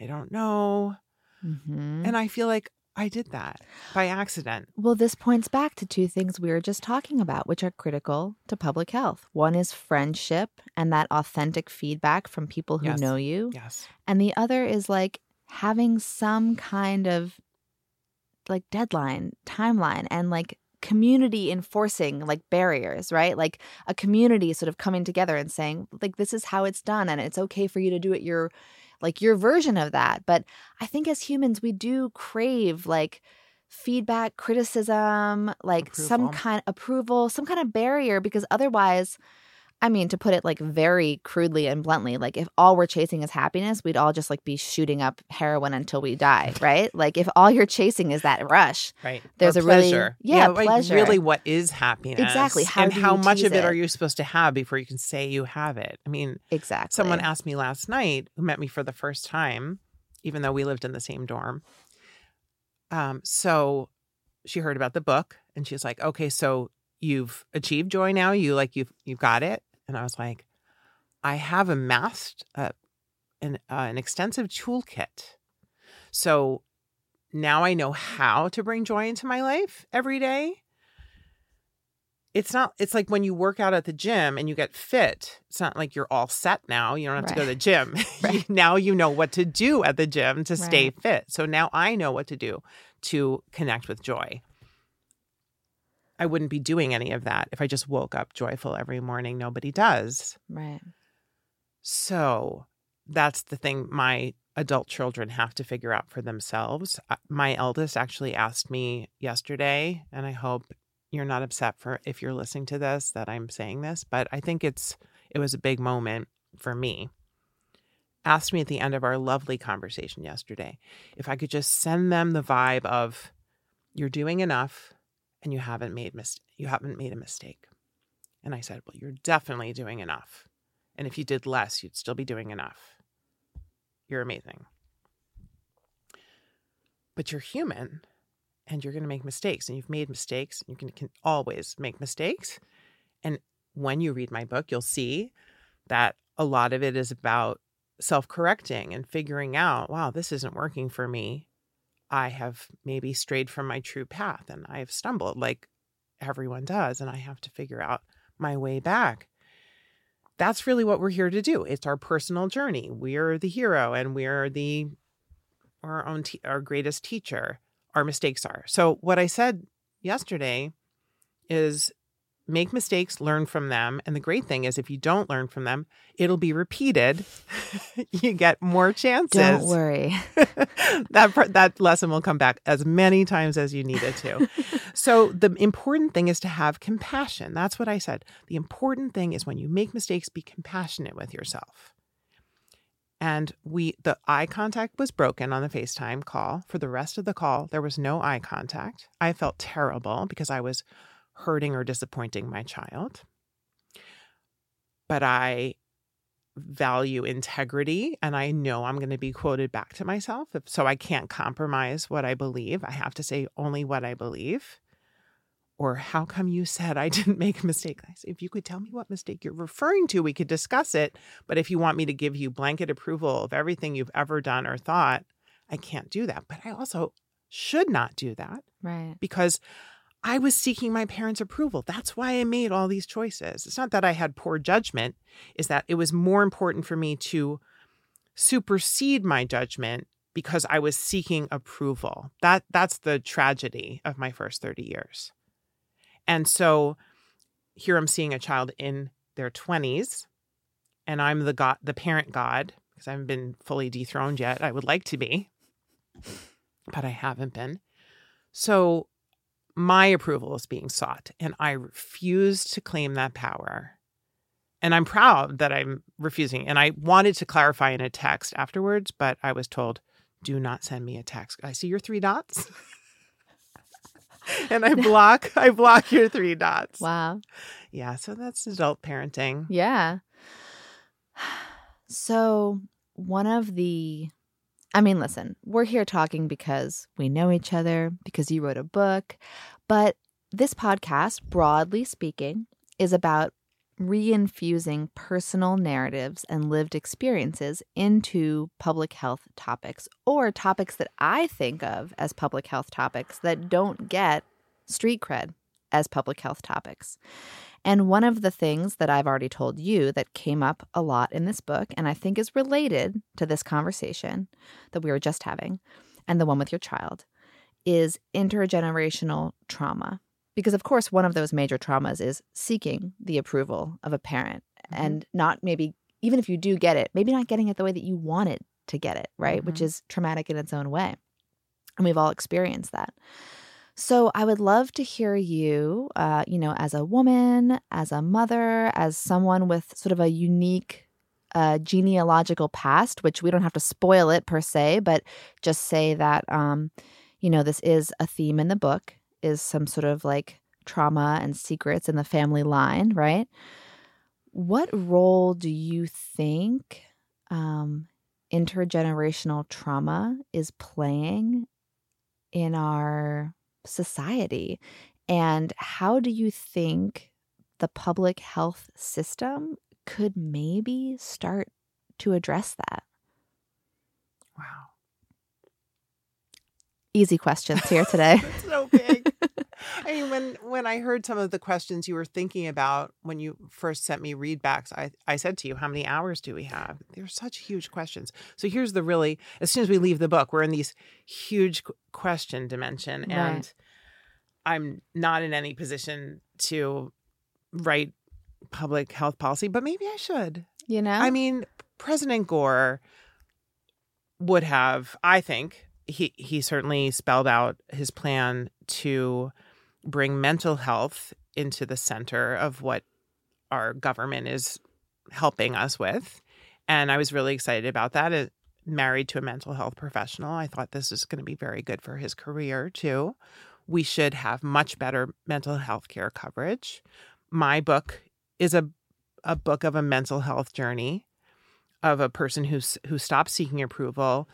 I don't know. Mhm. And I feel like I did that by accident. Well, this points back to two things we were just talking about, which are critical to public health. One is friendship and that authentic feedback from people who Yes. know you. Yes. And the other is like having some kind of like deadline, timeline, and like community enforcing like barriers, right? Like a community sort of coming together and saying, like, this is how it's done, and it's okay for you to do it your like your version of that. But I think as humans, we do crave like feedback, criticism, like some Approval. kind approval, some kind of barrier, because otherwise, I mean, to put it like very crudely and bluntly, like if all we're chasing is happiness, we'd all just like be shooting up heroin until we die, right? Like if all you're chasing is that rush, Right. There's Or a really- pleasure. yeah, like pleasure. really what is happiness? Exactly. How and how much of tease it, are you supposed to have before you can say you have it? I mean, exactly. someone asked me last night who met me for the first time, even though we lived in the same dorm. Um, so she heard about the book and she's like, Okay, so you've achieved joy now? You like you've you've got it? And I was like, I have amassed uh, an uh, an extensive toolkit. So now I know how to bring joy into my life every day. It's not, it's like when you work out at the gym and you get fit, it's not like you're all set now. You don't have to go to the gym. Right. now you know what to do at the gym to stay Right. fit. So now I know what to do to connect with joy. I wouldn't be doing any of that if I just woke up joyful every morning. Nobody does. right. So that's the thing my adult children have to figure out for themselves. My eldest actually asked me yesterday, and I hope you're not upset for if you're listening to this that I'm saying this, but I think it's it was a big moment for me. Asked me at the end of our lovely conversation yesterday if I could just send them the vibe of you're doing enough and you haven't made mis- you haven't made a mistake. And I said, "Well, you're definitely doing enough." And if you did less, you'd still be doing enough. You're amazing. But you're human and you're going to make mistakes and you've made mistakes. You can, can always make mistakes. And when you read my book, you'll see that a lot of it is about self correcting and figuring out, wow, this isn't working for me. I have maybe strayed from my true path and I have stumbled like everyone does. And I have to figure out my way back that's really what we're here to do. It's our personal journey. We're the hero and we're the our own te- our greatest teacher. Our mistakes are. So what I said yesterday is make mistakes, learn from them, and the great thing is if you don't learn from them, it'll be repeated. you get more chances. Don't worry. that part, that lesson will come back as many times as you need it to. so the important thing is to have compassion. That's what I said. The important thing is when you make mistakes, be compassionate with yourself. And we the eye contact was broken on the FaceTime call. For the rest of the call, there was no eye contact. I felt terrible because I was hurting or disappointing my child. But I value integrity and I know I'm going to be quoted back to myself. If, so I can't compromise what I believe. I have to say only what I believe. Or how come you said I didn't make a mistake? I if you could tell me what mistake you're referring to, we could discuss it. But if you want me to give you blanket approval of everything you've ever done or thought, I can't do that. But I also should not do that right. because I was seeking my parents' approval. That's why I made all these choices. It's not that I had poor judgment, is that it was more important for me to supersede my judgment because I was seeking approval. That that's the tragedy of my first 30 years. And so here I'm seeing a child in their 20s and I'm the god the parent god because I haven't been fully dethroned yet. I would like to be, but I haven't been. So my approval is being sought and I refuse to claim that power. And I'm proud that I'm refusing. And I wanted to clarify in a text afterwards, but I was told, do not send me a text. I see your three dots. and I block I block your three dots. Wow. Yeah, so that's adult parenting. Yeah. So, one of the, I mean, listen, we're here talking because we know each other, because you wrote a book, but this podcast, broadly speaking, is about reinfusing personal narratives and lived experiences into public health topics or topics that I think of as public health topics that don't get street cred as public health topics. And one of the things that I've already told you that came up a lot in this book, and I think is related to this conversation that we were just having and the one with your child, is intergenerational trauma. Because, of course, one of those major traumas is seeking the approval of a parent mm-hmm. and not maybe, even if you do get it, maybe not getting it the way that you wanted to get it, right? Mm-hmm. Which is traumatic in its own way. And we've all experienced that. So I would love to hear you, uh, you know, as a woman, as a mother, as someone with sort of a unique uh, genealogical past, which we don't have to spoil it per se, but just say that, um, you know, this is a theme in the book, is some sort of like trauma and secrets in the family line, right? What role do you think um, intergenerational trauma is playing in our society. And how do you think the public health system could maybe start to address that? Wow. Easy questions here today. so big. I mean, when when I heard some of the questions you were thinking about when you first sent me readbacks, I, I said to you, how many hours do we have? They're such huge questions. So here's the really, as soon as we leave the book, we're in these huge question dimension. Right. And I'm not in any position to write public health policy, but maybe I should. You know? I mean, President Gore would have, I think, he he certainly spelled out his plan to bring mental health into the center of what our government is helping us with. And I was really excited about that. It, married to a mental health professional, I thought this was going to be very good for his career too. We should have much better mental health care coverage. My book is a a book of a mental health journey of a person who's who stops seeking approval,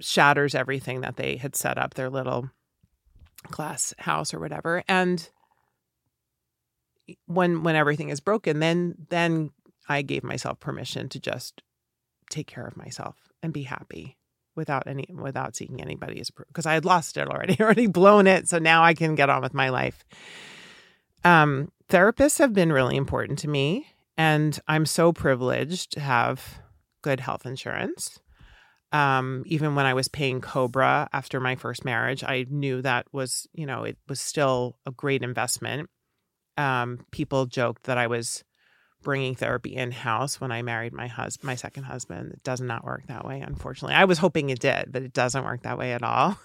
shatters everything that they had set up, their little glass house or whatever and when when everything is broken then then i gave myself permission to just take care of myself and be happy without any without seeking anybody's approval because i had lost it already already blown it so now i can get on with my life. Um therapists have been really important to me and i'm so privileged to have good health insurance um, even when I was paying COBRA after my first marriage, I knew that was, you know, it was still a great investment. Um, people joked that I was bringing therapy in house when I married my husband, my second husband. It does not work that way, unfortunately. I was hoping it did, but it doesn't work that way at all.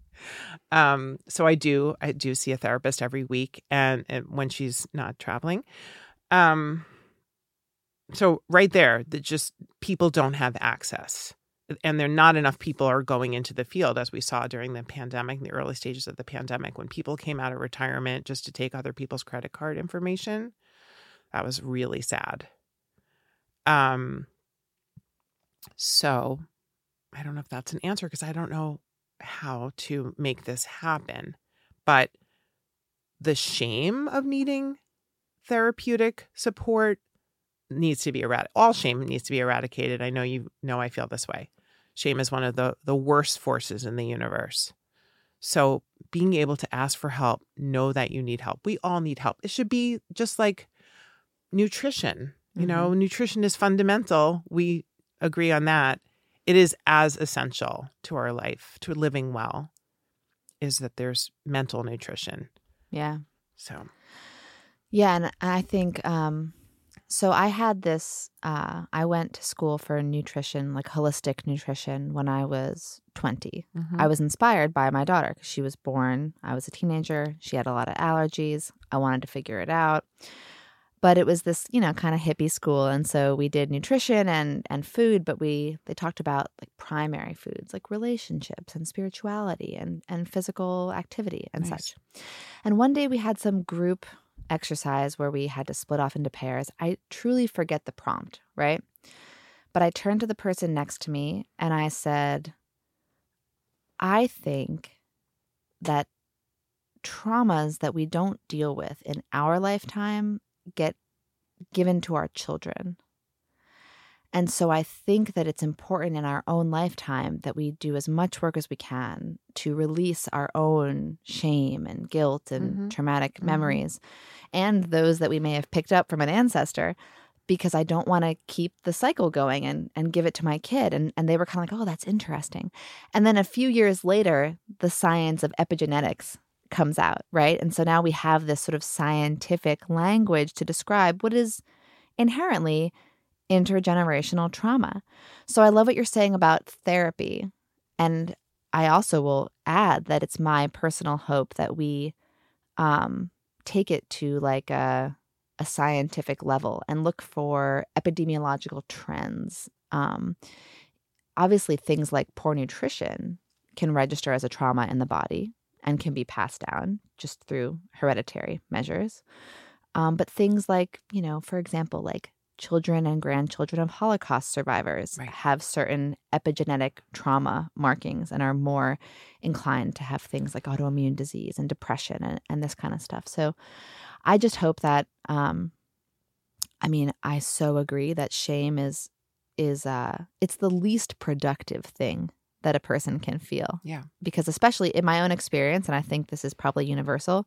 um, so I do, I do see a therapist every week, and, and when she's not traveling. Um, so right there, that just people don't have access and there are not enough people are going into the field as we saw during the pandemic the early stages of the pandemic when people came out of retirement just to take other people's credit card information that was really sad um so i don't know if that's an answer because i don't know how to make this happen but the shame of needing therapeutic support needs to be eradicated. All shame needs to be eradicated. I know you know I feel this way. Shame is one of the, the worst forces in the universe. So, being able to ask for help, know that you need help. We all need help. It should be just like nutrition. You mm-hmm. know, nutrition is fundamental. We agree on that. It is as essential to our life, to living well, is that there's mental nutrition. Yeah. So, yeah. And I think, um, so I had this, uh, I went to school for nutrition, like holistic nutrition, when I was 20. Mm-hmm. I was inspired by my daughter because she was born, I was a teenager. She had a lot of allergies. I wanted to figure it out. But it was this, you know, kind of hippie school. And so we did nutrition and, and food, but we, they talked about like primary foods, like relationships and spirituality and, and physical activity and nice. such. And one day we had some group exercise where we had to split off into pairs, I truly forget the prompt, right? But I turned to the person next to me and I said, I think that traumas that we don't deal with in our lifetime get given to our children. And so I think that it's important in our own lifetime that we do as much work as we can to release our own shame and guilt and Mhm. traumatic Mhm. memories and those that we may have picked up from an ancestor because I don't want to keep the cycle going and, and give it to my kid. And, and they were kind of like, oh, that's interesting. And then a few years later, the science of epigenetics comes out, right? And so now we have this sort of scientific language to describe what is inherently intergenerational trauma. So I love what you're saying about therapy. And I also will add that it's my personal hope that we um, take it to like a, a scientific level and look for epidemiological trends. Um, obviously, things like poor nutrition can register as a trauma in the body and can be passed down just through hereditary measures. Um, but things like, you know, for example, like children and grandchildren of Holocaust survivors Right. have certain epigenetic trauma markings and are more inclined to have things like autoimmune disease and depression and, and this kind of stuff. So I just hope that um I mean, I so agree that shame is is uh it's the least productive thing that a person can feel Yeah. because especially in my own experience and i think this is probably universal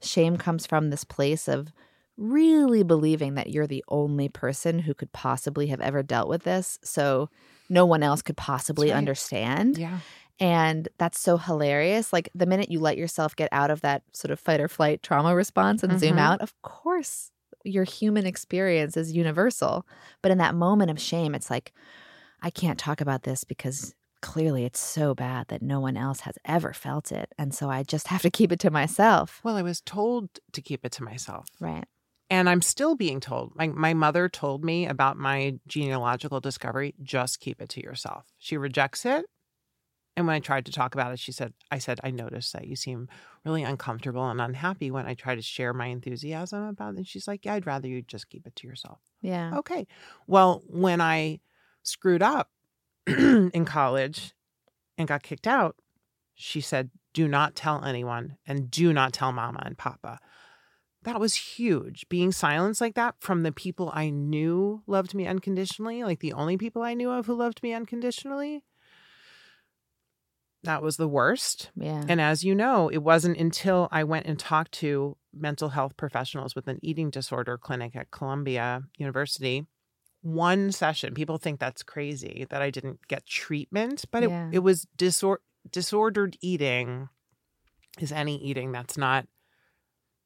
shame comes from this place of really believing that you're the only person who could possibly have ever dealt with this so no one else could possibly right. understand Yeah. and that's so hilarious like the minute you let yourself get out of that sort of fight or flight trauma response and zoom Mhm. out of course your human experience is universal but in that moment of shame it's like i can't talk about this because clearly it's so bad that no one else has ever felt it. And so I just have to keep it to myself. Well, I was told to keep it to myself. Right. And I'm still being told. My, my mother told me about my genealogical discovery just keep it to yourself. She rejects it. And when I tried to talk about it, she said, I said, I noticed that you seem really uncomfortable and unhappy when I try to share my enthusiasm about it. And she's like, Yeah, I'd rather you just keep it to yourself. Yeah. Okay. Well, when I screwed up in college and got kicked out, she said, Do not tell anyone and do not tell mama and papa. That was huge. Being silenced like that from the people I knew loved me unconditionally, like the only people I knew of who loved me unconditionally, that was the worst. Yeah. And as you know, it wasn't until I went and talked to mental health professionals with an eating disorder clinic at Columbia University. One session, people think that's crazy that I didn't get treatment, but Yeah. it, it was disor- disordered eating is any eating that's not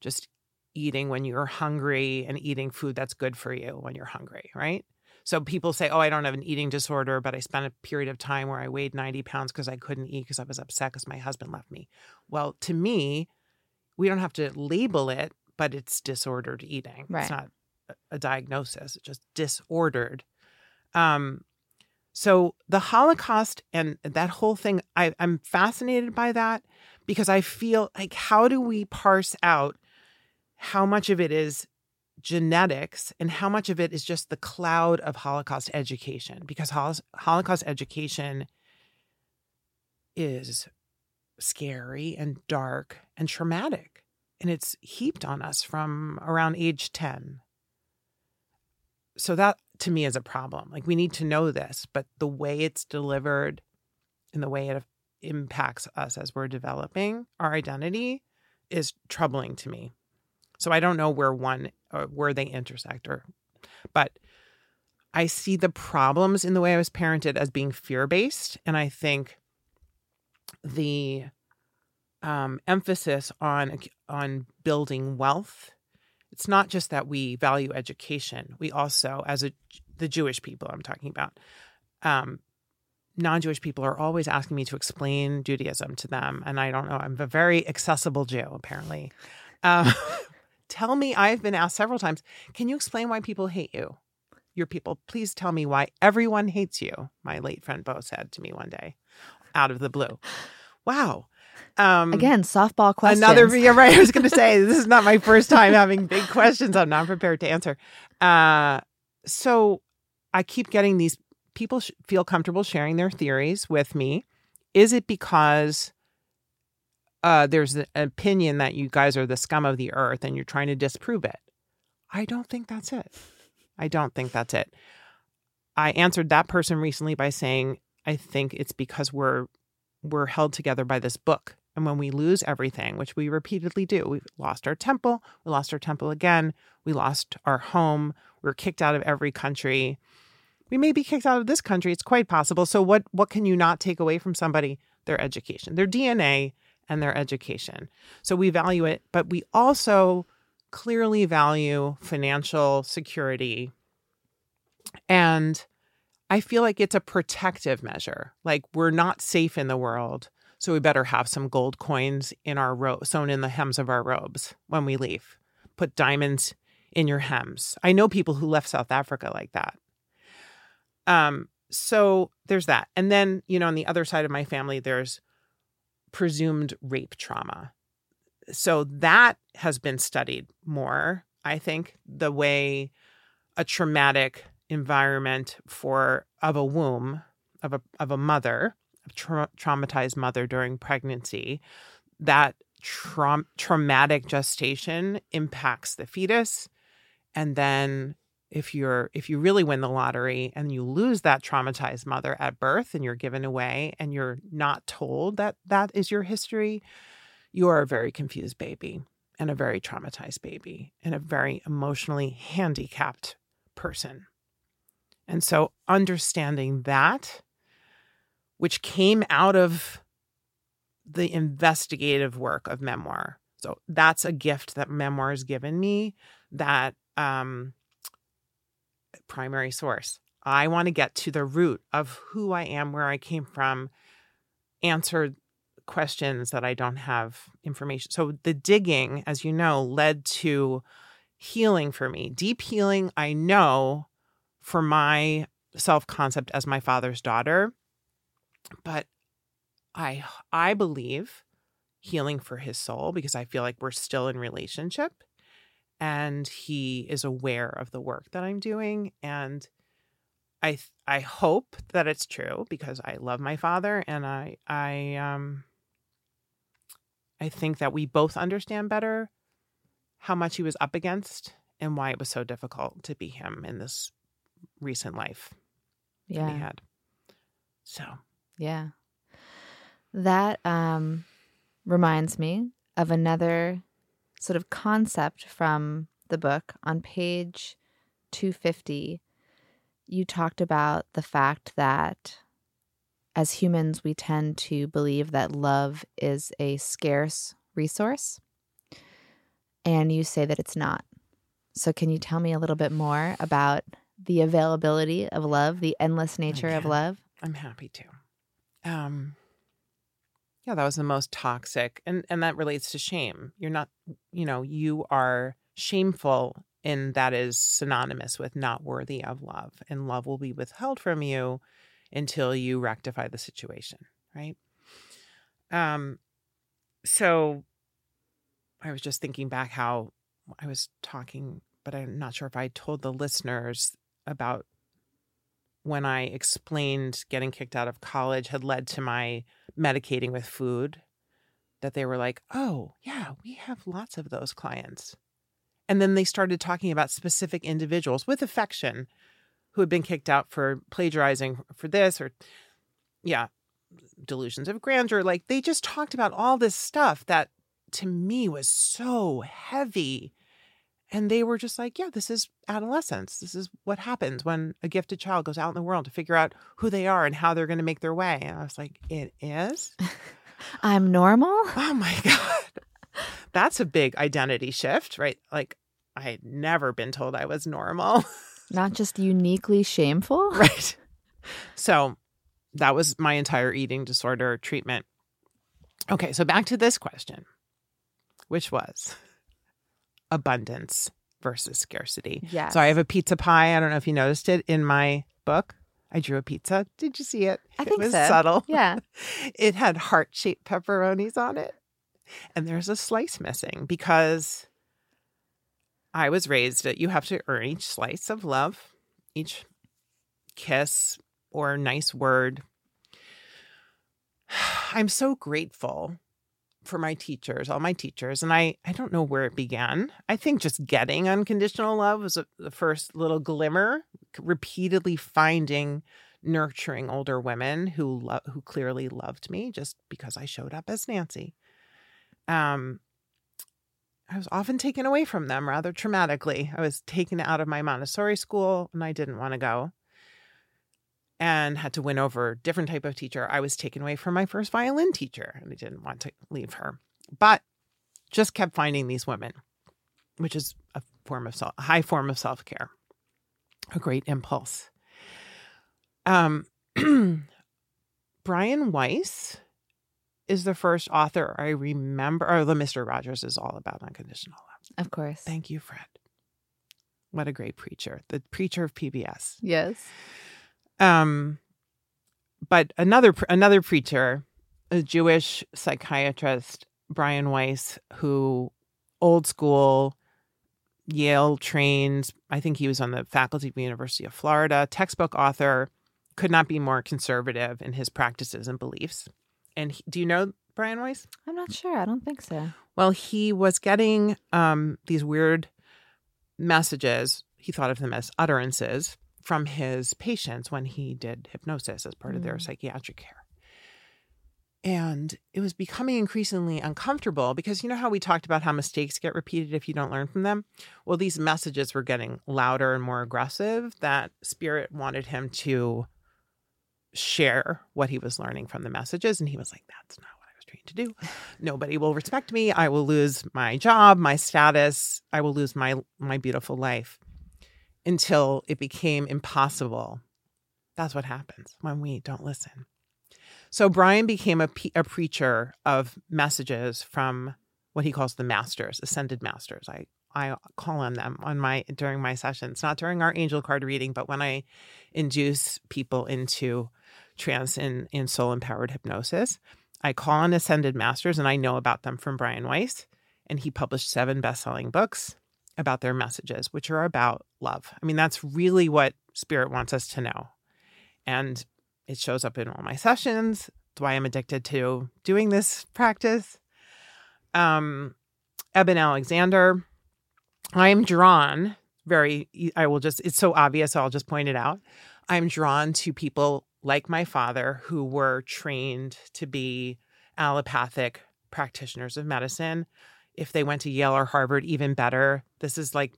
just eating when you're hungry and eating food that's good for you when you're hungry, right? So people say, "Oh, I don't have an eating disorder, but I spent a period of time where I weighed 90 pounds because I couldn't eat because I was upset because my husband left me." Well, to me, we don't have to label it, but it's disordered eating. Right. It's not a- a diagnosis; it's just disordered. Um, so the Holocaust and that whole thing, I, I'm fascinated by that because I feel like how do we parse out how much of it is genetics and how much of it is just the cloud of Holocaust education because Holocaust education is scary and dark and traumatic and it's heaped on us from around age 10 so that to me is a problem. Like we need to know this but the way it's delivered and the way it impacts us as we're developing our identity is troubling to me so I don't know where one or where they intersect or but I see the problems in the way I was parented as being fear-based and I think the um, emphasis on on building wealth it's not just that we value education we also as a the Jewish people I'm talking about um, non-Jewish people are always asking me to explain Judaism to them and I don't know I'm a very accessible Jew apparently. Um, tell me I've been asked several times, can you explain why people hate you? Your people, please tell me why everyone hates you. My late friend Bo said to me one day out of the blue. Wow. Um Again, softball questions. Another yeah, right. I was gonna say this is not my first time having big questions I'm not prepared to answer. Uh so I keep getting these people sh- feel comfortable sharing their theories with me. Is it because uh, there's an opinion that you guys are the scum of the earth and you're trying to disprove it. I don't think that's it. I don't think that's it. I answered that person recently by saying, I think it's because we're we're held together by this book. And when we lose everything, which we repeatedly do, we've lost our temple, we lost our temple again, we lost our home, we we're kicked out of every country. We may be kicked out of this country. It's quite possible. So what what can you not take away from somebody? Their education, their DNA and their education. So we value it, but we also clearly value financial security. And I feel like it's a protective measure. Like we're not safe in the world. So we better have some gold coins in our robe, sewn in the hems of our robes when we leave. Put diamonds in your hems. I know people who left South Africa like that. Um, so there's that. And then, you know, on the other side of my family, there's presumed rape trauma. So that has been studied more, I think, the way a traumatic environment for of a womb of a of a mother, a tra- traumatized mother during pregnancy, that tra- traumatic gestation impacts the fetus and then if you're if you really win the lottery and you lose that traumatized mother at birth and you're given away and you're not told that that is your history you are a very confused baby and a very traumatized baby and a very emotionally handicapped person. And so understanding that which came out of the investigative work of memoir. So that's a gift that memoir has given me that um primary source. I want to get to the root of who I am, where I came from, answer questions that I don't have information. So the digging, as you know, led to healing for me. Deep healing, I know for my self-concept as my father's daughter, but I I believe healing for his soul because I feel like we're still in relationship and he is aware of the work that I'm doing and I I hope that it's true because I love my father and I I um I think that we both understand better how much he was up against and why it was so difficult to be him in this recent life yeah. that he had. So, yeah. That um reminds me of another sort of concept from the book. On page 250 you talked about the fact that as humans we tend to believe that love is a scarce resource and you say that it's not. So can you tell me a little bit more about the availability of love the endless nature of love? I'm happy to. Um yeah, that was the most toxic. And and that relates to shame. You're not, you know, you are shameful and that is synonymous with not worthy of love. And love will be withheld from you until you rectify the situation, right? Um so I was just thinking back how I was talking, but I'm not sure if I told the listeners about when I explained getting kicked out of college had led to my medicating with food, that they were like, oh, yeah, we have lots of those clients. And then they started talking about specific individuals with affection who had been kicked out for plagiarizing for this or, yeah, delusions of grandeur. Like they just talked about all this stuff that to me was so heavy and they were just like, yeah, this is adolescence. This is what happens when a gifted child goes out in the world to figure out who they are and how they're going to make their way. And I was like, it is? I'm normal? Oh my God. That's a big identity shift, right? Like, I had never been told I was normal. Not just uniquely shameful. Right. So that was my entire eating disorder treatment. Okay, so back to this question, which was abundance versus scarcity. Yeah. So I have a pizza pie. I don't know if you noticed it in my book. I drew a pizza. Did you see it? I think it was so. subtle. Yeah. it had heart shaped pepperonis on it. And there's a slice missing because I was raised that you have to earn each slice of love, each kiss or nice word. I'm so grateful for my teachers, all my teachers, and I I don't know where it began. I think just getting unconditional love was a, the first little glimmer. Repeatedly finding nurturing older women who lo- who clearly loved me just because I showed up as Nancy. Um, I was often taken away from them rather traumatically. I was taken out of my Montessori school and I didn't want to go and had to win over a different type of teacher. I was taken away from my first violin teacher and I didn't want to leave her. But just kept finding these women, which is a form of self, a high form of self-care. A great impulse. Um Brian Weiss is the first author I remember. Oh, the Mr. Rogers is all about unconditional love. Of course. Thank you, Fred. What a great preacher. The preacher of PBS. Yes. Um, but another another preacher, a Jewish psychiatrist, Brian Weiss, who old school, Yale trained. I think he was on the faculty of the University of Florida. Textbook author, could not be more conservative in his practices and beliefs. And he, do you know Brian Weiss? I'm not sure. I don't think so. Well, he was getting um, these weird messages. He thought of them as utterances from his patients when he did hypnosis as part of their Mm. psychiatric care. And it was becoming increasingly uncomfortable because you know how we talked about how mistakes get repeated if you don't learn from them? Well, these messages were getting louder and more aggressive that spirit wanted him to share what he was learning from the messages. And he was like, that's not what I was trained to do. Nobody will respect me. I will lose my job, my status. I will lose my my beautiful life until it became impossible. That's what happens when we don't listen. So Brian became a, pe- a preacher of messages from what he calls the masters, ascended masters. I I call on them on my during my sessions, not during our angel card reading, but when I induce people into trance in, in soul empowered hypnosis. I call on ascended masters and I know about them from Brian Weiss. And he published seven best selling books about their messages, which are about love. I mean, that's really what spirit wants us to know. And it shows up in all my sessions. That's why I'm addicted to doing this practice. Um, Eben Alexander, I'm drawn very, I will just, it's so obvious, so I'll just point it out. I'm drawn to people like my father who were trained to be allopathic practitioners of medicine. If they went to Yale or Harvard, even better. This is like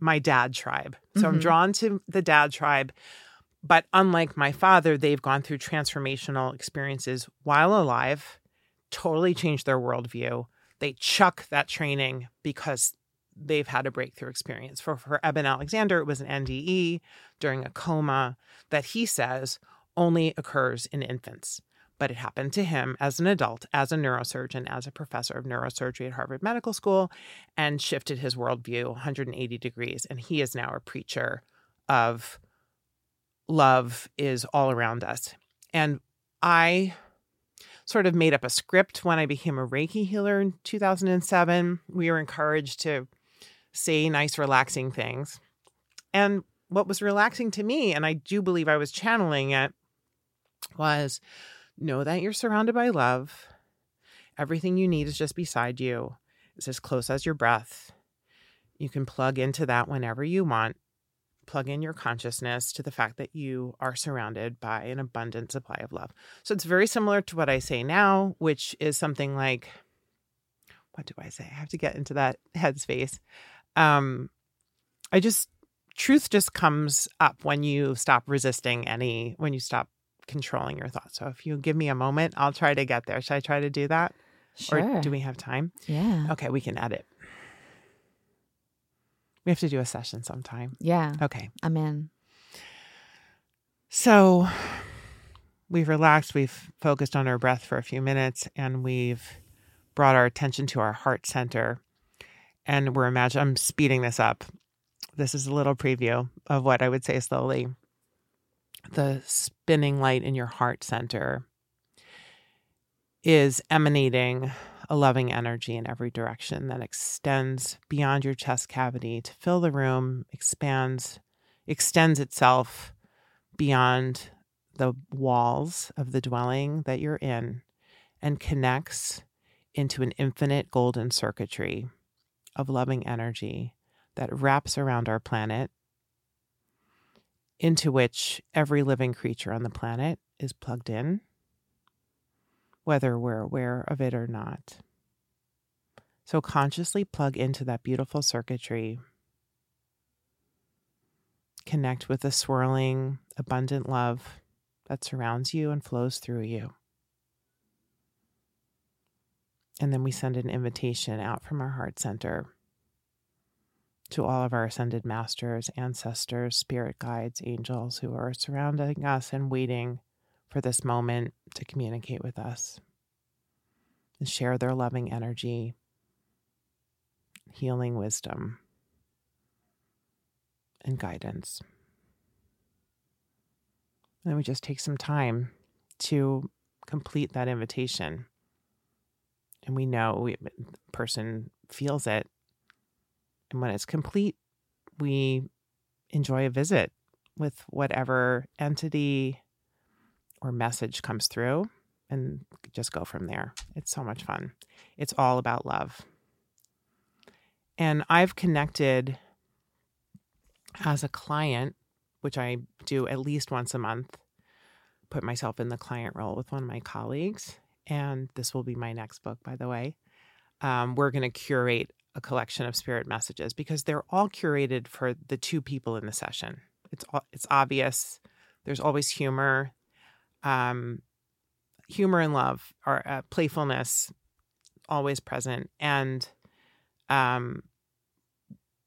my dad tribe. So I'm Mhm. drawn to the dad tribe. But unlike my father, they've gone through transformational experiences while alive, totally changed their worldview. They chuck that training because they've had a breakthrough experience. For for Eben Alexander, it was an NDE during a coma that he says only occurs in infants. But it happened to him as an adult, as a neurosurgeon, as a professor of neurosurgery at Harvard Medical School, and shifted his worldview 180 degrees. And he is now a preacher of love is all around us. And I sort of made up a script when I became a Reiki healer in 2007. We were encouraged to say nice, relaxing things. And what was relaxing to me, and I do believe I was channeling it, was know that you're surrounded by love. Everything you need is just beside you, it's as close as your breath. You can plug into that whenever you want. Plug in your consciousness to the fact that you are surrounded by an abundant supply of love. So it's very similar to what I say now, which is something like, what do I say? I have to get into that headspace. Um, I just, truth just comes up when you stop resisting any, when you stop controlling your thoughts. So if you give me a moment, I'll try to get there. Should I try to do that? Sure. Or do we have time? yeah. Okay, we can edit. We have to do a session sometime. Yeah. Okay. I'm in. So we've relaxed, we've focused on our breath for a few minutes, and we've brought our attention to our heart center. And we're imagining, I'm speeding this up. This is a little preview of what I would say slowly. The spinning light in your heart center is emanating a loving energy in every direction that extends beyond your chest cavity to fill the room, expands, extends itself beyond the walls of the dwelling that you're in and connects into an infinite golden circuitry of loving energy that wraps around our planet, into which every living creature on the planet is plugged in, whether we're aware of it or not. So consciously plug into that beautiful circuitry. Connect with the swirling, abundant love that surrounds you and flows through you. And then we send an invitation out from our heart center to all of our ascended masters, ancestors, spirit guides, angels who are surrounding us and waiting for this moment to communicate with us and share their loving energy, healing wisdom, and guidance. And we just take some time to complete that invitation. And we know we, person feels it and when it's complete, we enjoy a visit with whatever entity or message comes through and just go from there. It's so much fun. It's all about love. And I've connected as a client, which I do at least once a month, put myself in the client role with one of my colleagues. And this will be my next book, by the way. Um, we're going to curate a collection of spirit messages because they're all curated for the two people in the session. It's it's obvious. There's always humor, um, humor and love, or uh, playfulness, always present, and um,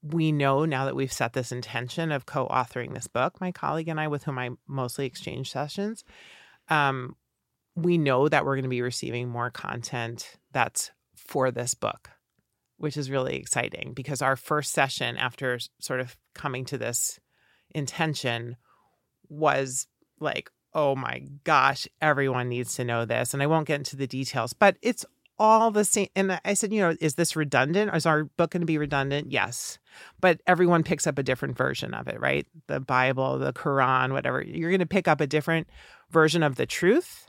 we know now that we've set this intention of co-authoring this book. My colleague and I, with whom I mostly exchange sessions, um, we know that we're going to be receiving more content that's for this book which is really exciting because our first session after sort of coming to this intention was like, oh my gosh, everyone needs to know this. And I won't get into the details, but it's all the same. And I said, you know, is this redundant? Is our book going to be redundant? Yes. But everyone picks up a different version of it, right? The Bible, the Quran, whatever. You're going to pick up a different version of the truth.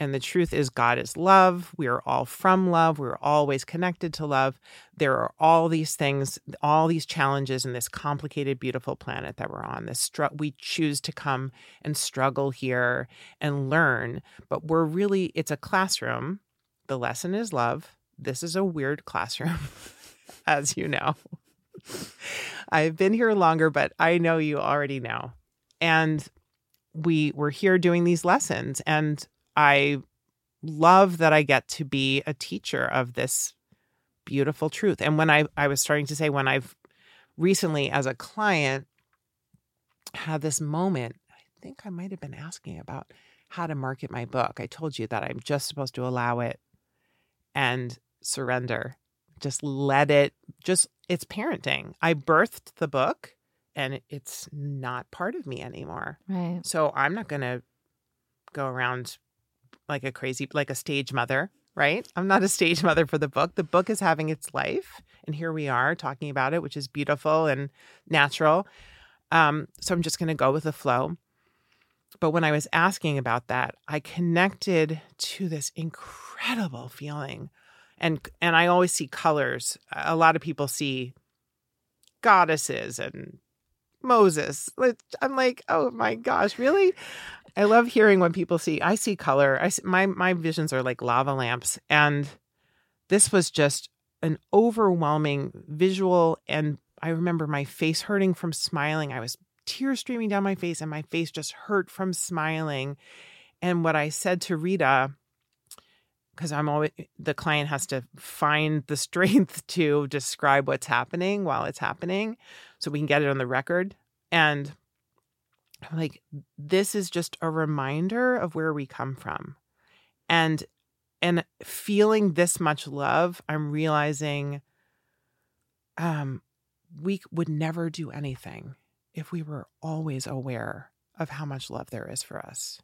And the truth is, God is love. We are all from love. We're always connected to love. There are all these things, all these challenges in this complicated, beautiful planet that we're on. This str- we choose to come and struggle here and learn, but we're really, it's a classroom. The lesson is love. This is a weird classroom, as you know. I've been here longer, but I know you already know. And we were here doing these lessons and I love that I get to be a teacher of this beautiful truth. And when I, I was starting to say, when I've recently, as a client, had this moment, I think I might have been asking about how to market my book. I told you that I'm just supposed to allow it and surrender. Just let it, just, it's parenting. I birthed the book and it's not part of me anymore. Right. So I'm not going to go around like a crazy, like a stage mother, right? I'm not a stage mother for the book. The book is having its life. And here we are talking about it, which is beautiful and natural. Um, so I'm just going to go with the flow. But when I was asking about that, I connected to this incredible feeling. And and I always see colors. A lot of people see goddesses and Moses. I'm like, oh my gosh, really? I love hearing when people see. I see color. I see, my my visions are like lava lamps, and this was just an overwhelming visual. And I remember my face hurting from smiling. I was tears streaming down my face, and my face just hurt from smiling. And what I said to Rita, because I'm always the client has to find the strength to describe what's happening while it's happening, so we can get it on the record. And I'm like, this is just a reminder of where we come from. And and feeling this much love, I'm realizing um we would never do anything if we were always aware of how much love there is for us.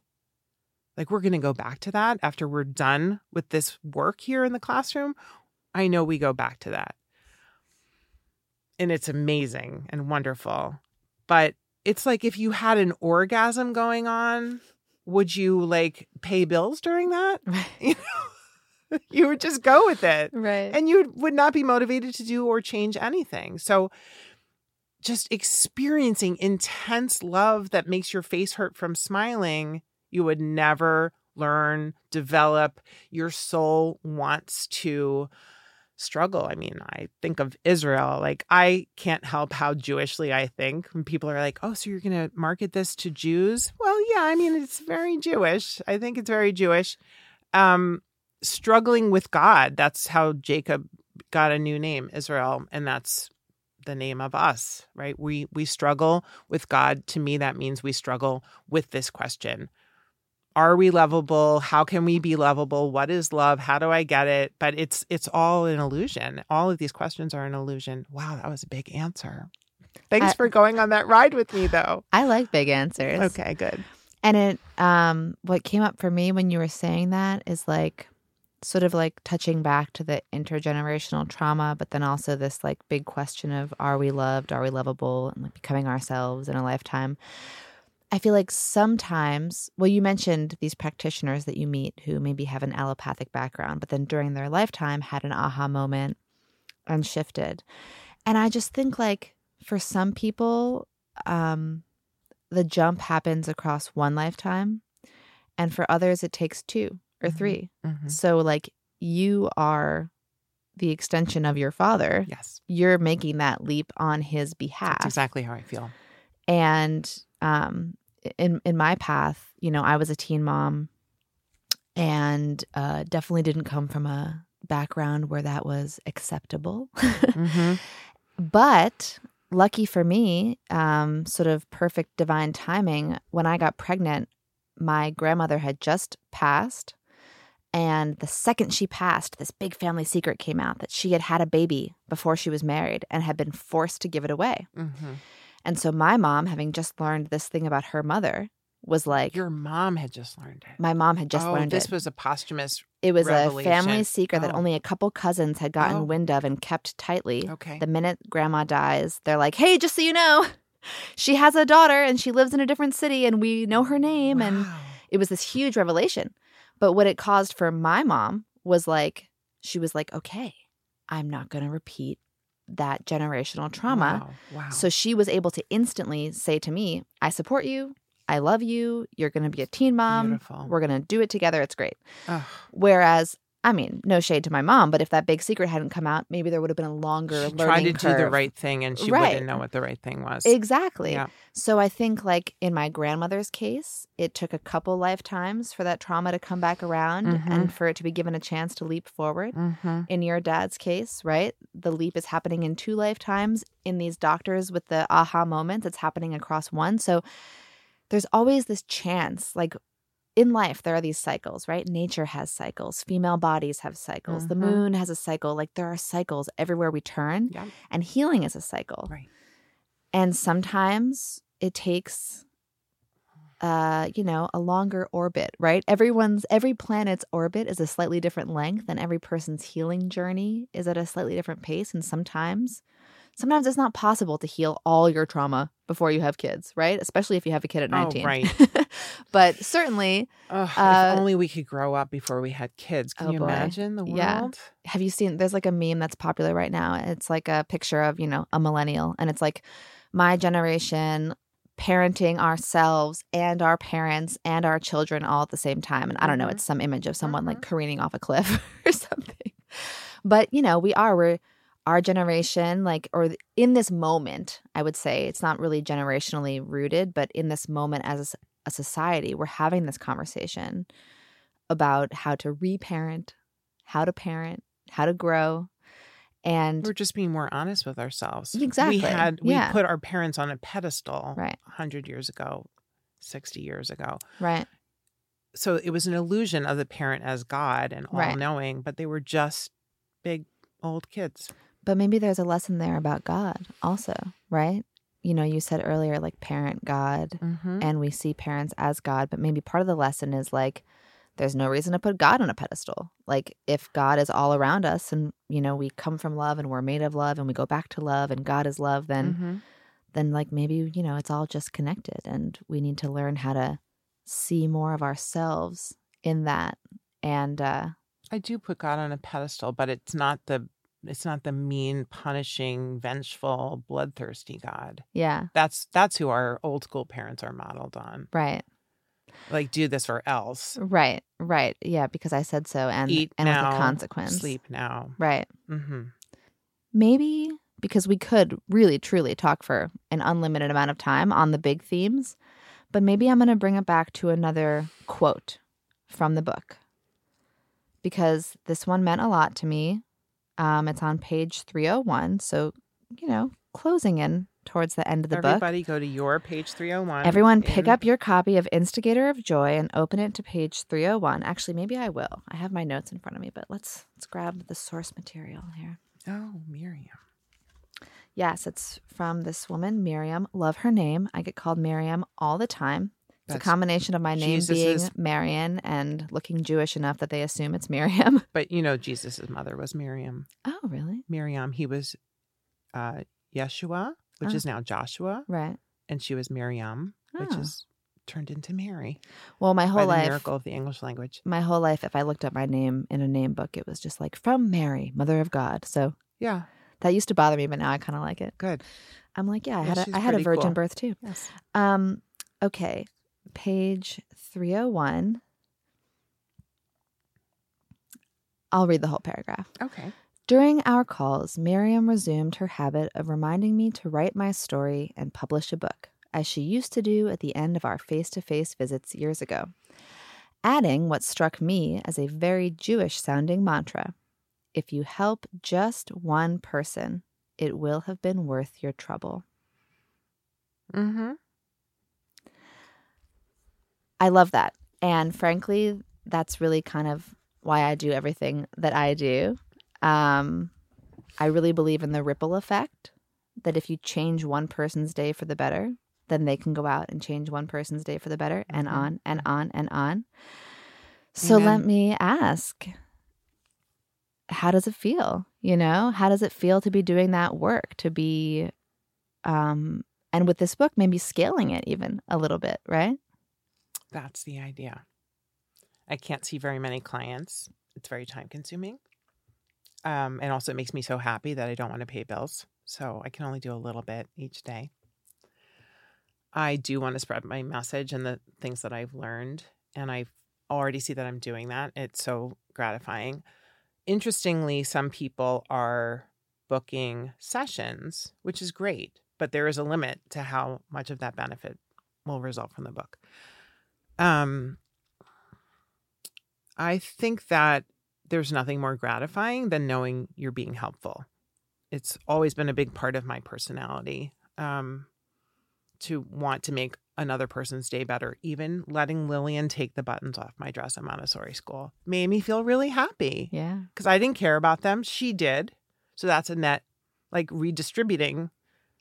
Like we're going to go back to that after we're done with this work here in the classroom. I know we go back to that. And it's amazing and wonderful. But it's like if you had an orgasm going on, would you like pay bills during that? You know? you would just go with it. Right. And you would not be motivated to do or change anything. So just experiencing intense love that makes your face hurt from smiling, you would never learn, develop. Your soul wants to struggle. I mean, I think of Israel. Like, I can't help how Jewishly I think when people are like, oh, so you're going to market this to Jews? Well, yeah, I mean, it's very Jewish. I think it's very Jewish. Um, struggling with God. That's how Jacob got a new name, Israel. And that's the name of us, right? We we struggle with God. To me, that means we struggle with this question. Are we lovable? How can we be lovable? What is love? How do I get it? But it's it's all an illusion. All of these questions are an illusion. Wow, that was a big answer. Thanks I, for going on that ride with me though. I like big answers. Okay, good. And it um what came up for me when you were saying that is like sort of like touching back to the intergenerational trauma, but then also this like big question of are we loved, are we lovable, and like becoming ourselves in a lifetime. I feel like sometimes, well, you mentioned these practitioners that you meet who maybe have an allopathic background, but then during their lifetime had an aha moment and shifted. And I just think like for some people, um, the jump happens across one lifetime, and for others, it takes two or 3 Mm-hmm. So, like, you are the extension of your father. Yes. You're making that leap on his behalf. That's exactly how I feel. And um, in in my path, you know, I was a teen mom, and uh, definitely didn't come from a background where that was acceptable. Mm-hmm. But lucky for me, um, sort of perfect divine timing, when I got pregnant, my grandmother had just passed. And the second she passed, this big family secret came out that she had had a baby before she was married and had been forced to give it away. Mm-hmm. And so my mom, having just learned this thing about her mother, was like, Your mom had just learned it. my mom had just oh, learned this it. was a posthumous. it was a family secret that Oh. only a couple cousins had gotten Oh. wind of and kept tightly. Okay. The minute grandma dies, they're like, hey, just so you know, she has a daughter and she lives in a different city and we know her name. And Wow. it was this huge revelation. But what it caused for my mom was like, she was like, okay, I'm not going to repeat that generational trauma. Wow. wow. So she was able to instantly say to me, I support you. I love you. You're going to be a teen mom. Beautiful. We're going to do it together. It's great. Ugh. Whereas, I mean, no shade to my mom, but if that big secret hadn't come out, maybe there would have been a longer she tried to do the right thing and she Right. wouldn't know what the right thing was. Exactly. Yeah. So I think, like in my grandmother's case, it took a couple lifetimes for that trauma to come back around Mhm. and for it to be given a chance to leap forward. Mm-hmm. In your dad's case, right? The leap is happening in two lifetimes. In these doctors with the aha moments, it's happening across one. So there's always this chance, like in life, there are these cycles, right? Nature has cycles, female bodies have cycles, the Mhm. moon has a cycle. Like there are cycles everywhere we turn, Yeah. and healing is a cycle. Right. And sometimes it takes uh, you know, a longer orbit, right? Everyone's every planet's orbit is a slightly different length and every person's healing journey is at a slightly different pace and sometimes sometimes it's not possible to heal all your trauma before you have kids, right? Especially if you have a kid at 19. Oh, 19. right. but certainly, Ugh, Uh, if only we could grow up before we had kids. Can Oh, you boy. imagine the Yeah. world? have you seen there's like a meme that's popular right now. It's like a picture of, you know, a millennial and it's like my generation parenting ourselves and our parents and our children all at the same time. And I don't know, Mhm. it's some image of someone like careening off a cliff or something. But, you know, we are, we're our generation, like, or in this moment, I would say it's not really generationally rooted, but in this moment as a society, we're having this conversation about how to reparent, how to parent, how to grow. And We're just being more honest with ourselves. Exactly. We had we Yeah. put our parents on a pedestal Right. 100 years ago, 60 years ago. right, So it was an illusion of the parent as God and all knowing, but they were just big old kids. But maybe there's a lesson there about God also, right? You know, you said earlier, like parent God, Mm-hmm. and we see parents as God, but maybe part of the lesson is like, there's no reason to put God on a pedestal. Like, if God is all around us and, you know, we come from love and we're made of love and we go back to love and God is love, then, Mhm. then like maybe, you know, it's all just connected and we need to learn how to see more of ourselves in that and uh, I do put God on a pedestal, but it's not the it's not the mean, punishing, vengeful, bloodthirsty God. Yeah. That's that's who our old school parents are modeled on. Right. Like do this or else. Right. Right. Yeah, because I said so and Eat and now, with a consequence. Sleep now. Right. Mm-hmm. Maybe because we could really truly talk for an unlimited amount of time on the big themes, but maybe I'm going to bring it back to another quote from the book because this one meant a lot to me. Um, it's on page 301. So, you know, closing in towards the end of the book. Everybody go to your page 301. Everyone pick in- up your copy of Instigator of Joy and open it to page 301. Actually, maybe I will. I have my notes in front of me, but let's let's grab the source material here. Oh, Miriam. Yes, it's from this woman, Miriam. Love her name. I get called Miriam all the time. It's a combination of my name being Marian and looking Jewish enough that they assume it's Miriam. But you know Jesus' mother was Miriam. Oh, really? Miriam, he was uh Yeshua, which Oh. is now Joshua, Right. and she was Miriam, which Oh. is turned into Mary Well, my whole the life, miracle of the English language. my whole life, if I looked up my name in a name book, it was just like from Mary, Mother of God. So Yeah, that used to bother me, but now I kind of like it. good. I'm like, yeah, I Yeah, had a, I had a virgin cool. birth too. Yes. Um, okay, page 301. I'll read the whole paragraph. Okay. During our calls, Miriam resumed her habit of reminding me to write my story and publish a book, as she used to do at the end of our face to face visits years ago, adding what struck me as a very Jewish sounding mantra If you help just one person, it will have been worth your trouble. Mm-hmm. I love that. And frankly, that's really kind of why I do everything that I do. Um, I really believe in the ripple effect that if you change one person's day for the better, then they can go out and change one person's day for the better and Mhm. on and on and on. So let me ask how does it feel? You know, how does it feel to be doing that work, to be, um, and with this book, maybe scaling it even a little bit, right? That's the idea. I can't see very many clients. It's very time consuming. Um, and also, it makes me so happy that I don't want to pay bills. So I can only do a little bit each day. I do want to spread my message and the things that I've learned. And I already see that I'm doing that. It's so gratifying. Interestingly, some people are booking sessions, which is great, but there is a limit to how much of that benefit will result from the book. Um, I think that there's nothing more gratifying than knowing you're being helpful. It's always been a big part of my personality um, to want to make another person's day better. Even letting Lillian take the buttons off my dress at Montessori school made me feel really happy Yeah. because I didn't care about them. She did. So that's a net, like redistributing.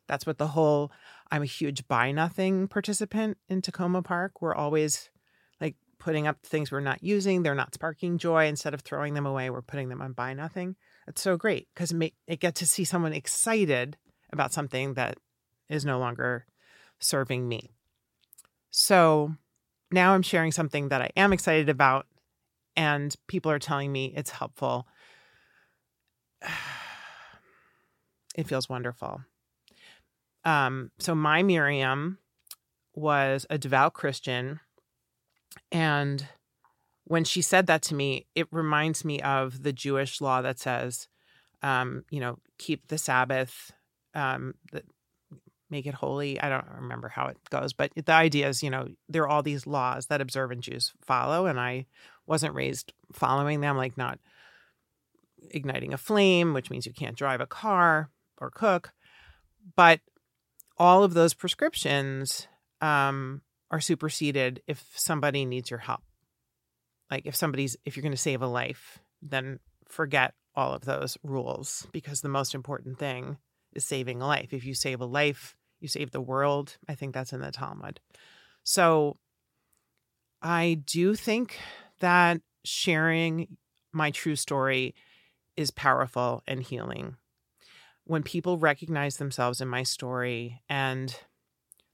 That's what the whole I'm a huge buy nothing participant in Takoma Park. We're always like putting up things we're not using. They're not sparking joy. Instead of throwing them away, we're putting them on buy nothing. It's so great because it get to see someone excited about something that is no longer serving me. So now I'm sharing something that I am excited about, and people are telling me it's helpful. It feels wonderful. Um, so my Miriam was a devout Christian, and when she said that to me, it reminds me of the Jewish law that says, um, you know, keep the Sabbath, um, the, make it holy. I don't remember how it goes, but the idea is, you know, there are all these laws that observant Jews follow, and I wasn't raised following them, like not igniting a flame, which means you can't drive a car or cook. But all of those prescriptions um, are superseded if somebody needs your help. Like if somebody's, if you're going to save a life, then forget all of those rules because the most important thing is saving a life. If you save a life, you save the world. I think that's in the Talmud. So I do think that sharing my true story is powerful and healing. When people recognize themselves in my story and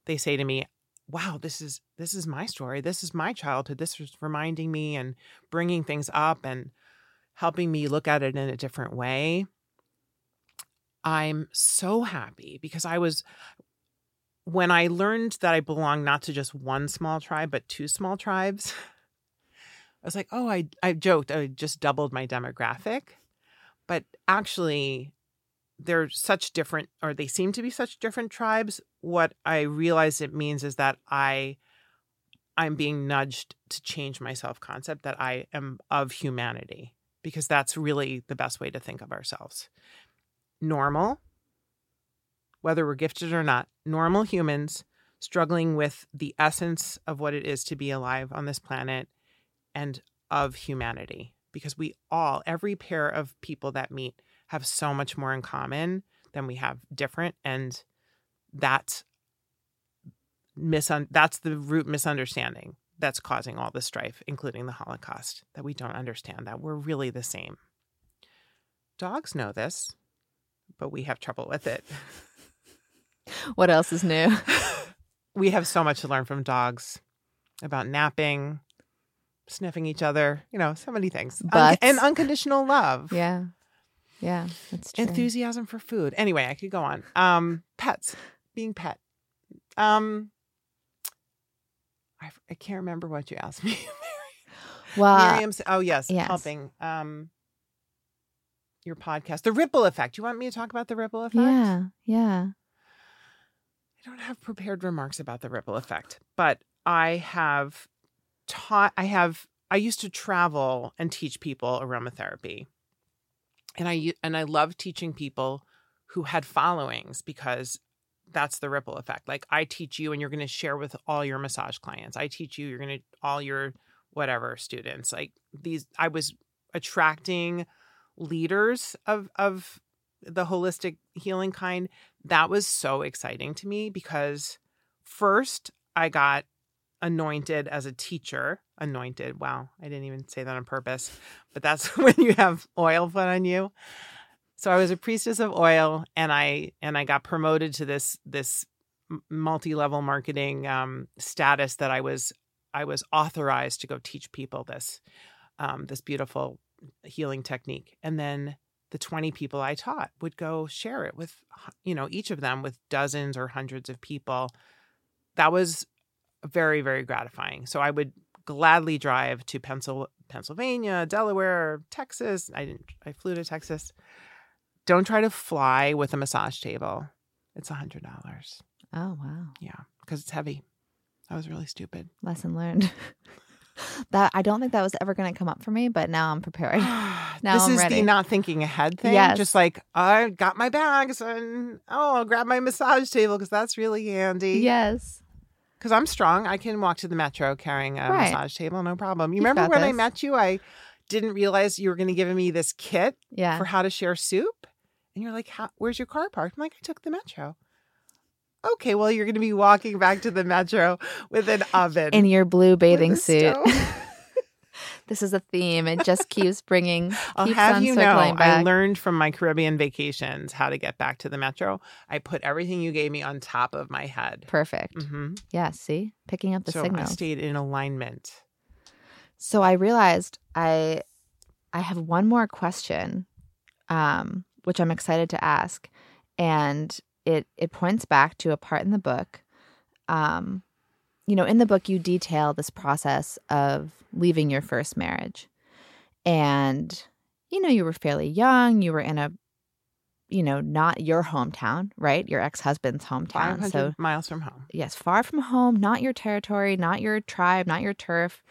they say to me, "Wow, this is this is my story. This is my childhood. This is reminding me and bringing things up and helping me look at it in a different way. I'm so happy because I was when I learned that I belong not to just one small tribe, but two small tribes, I was like, oh, I, I joked, I just doubled my demographic. But actually, they're such different, or they seem to be such different tribes. What I realize it means is that I, I'm being nudged to change my self concept that I am of humanity, because that's really the best way to think of ourselves. Normal, whether we're gifted or not, normal humans struggling with the essence of what it is to be alive on this planet and of humanity. Because we all, every pair of people that meet, have so much more in common than we have different. And that's misun- that's the root misunderstanding that's causing all the strife, including the Holocaust, that we don't understand that we're really the same. Dogs know this, but we have trouble with it. What else is new? we have so much to learn from dogs about napping, sniffing each other, you know, so many things. Un- and unconditional love. yeah. Yeah, that's true. Enthusiasm for food. Anyway, I could go on. Um, pets, being pet. Um, I, I can't remember what you asked me. well, Miriam's. Oh yes, yes. helping. Um, your podcast, the ripple effect. You want me to talk about the ripple effect? yeah, yeah. I don't have prepared remarks about the ripple effect, but I have taught, I have, I used to travel and teach people aromatherapy. And I and I love teaching people who had followings because that's the ripple effect. Like I teach you and you're going to share with all your massage clients. I teach you, you're going to, all your whatever students. Like these, I was attracting leaders of, of the holistic healing kind that was so exciting to me because first I got anointed as a teacher. Anointed. Wow. I didn't even say that on purpose, but that's when you have oil put on you. So I was a priestess of oil and I and I got promoted to this this multi-level marketing um, status that I was I was authorized to go teach people this um, this beautiful healing technique. And then the 20 people I taught would go share it with, you know, each of them with dozens or hundreds of people. That was very, very gratifying. So I would gladly drive to Pencil, Pennsylvania, Delaware, Texas. I didn't, I flew to Texas. Don't try to fly with a massage table. It's a $100. Oh wow, Yeah, because it's heavy. I was really stupid. lesson learned. that I don't think that was ever going to come up for me, but now I'm preparing. Now this I'm is ready. the not thinking ahead thing. Yes. Just like I got my bags and oh, I'll grab my massage table because that's really handy. yes. Because I'm strong. I can walk to the metro carrying a Right. massage table, no problem. You You've remember when I met you? I didn't realize you were going to give me this kit Yeah. for how to share soup. And you're like, how, where's your car parked? I'm like, I took the metro. Okay, well, you're going to be walking back to the metro with an oven. In your blue bathing suit. this is a theme. It just keeps bringing. I'll have you know, circling I learned from my Caribbean vacations how to get back to the metro. I put everything you gave me on top of my head. Perfect. hmm Yeah. See, picking up the signal. So I stayed in alignment. So I realized I I have one more question, um, which I'm excited to ask, and it it points back to a part in the book. Um, you know, in the book, you detail this process of leaving your first marriage, and you know, you were fairly young. You were in a, you know, not your hometown, right? Your ex husband's hometown. So miles from home. yes, far from home, not your territory, not your tribe, not your turf.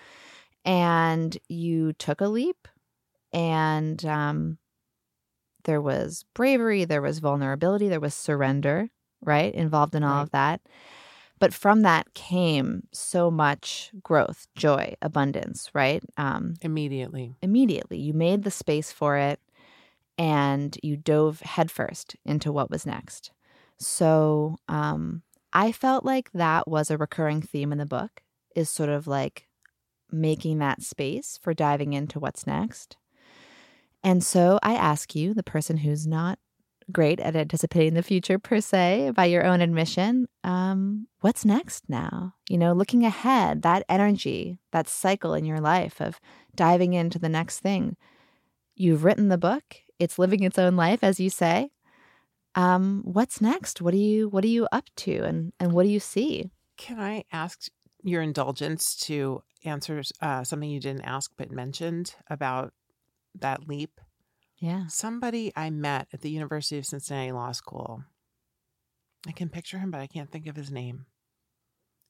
And you took a leap, and um, there was bravery, there was vulnerability, there was surrender, right? Involved in all Right. of that. But from that came so much growth, joy, abundance, right? Um, Immediately. immediately. You made the space for it and you dove headfirst into what was next. So um, I felt like that was a recurring theme in the book, is sort of like making that space for diving into what's next. And so I ask you, the person who's not great at anticipating the future per se, by your own admission, um, what's next now? You know, looking ahead, that energy, that cycle in your life of diving into the next thing. you've written the book. It's living its own life, as you say. Um, what's next? What are you What are you up to, and and what do you see? Can I ask your indulgence to answer uh, something you didn't ask but mentioned about that leap? Yeah. Somebody I met at the University of Cincinnati Law School. I can picture him, but I can't think of his name.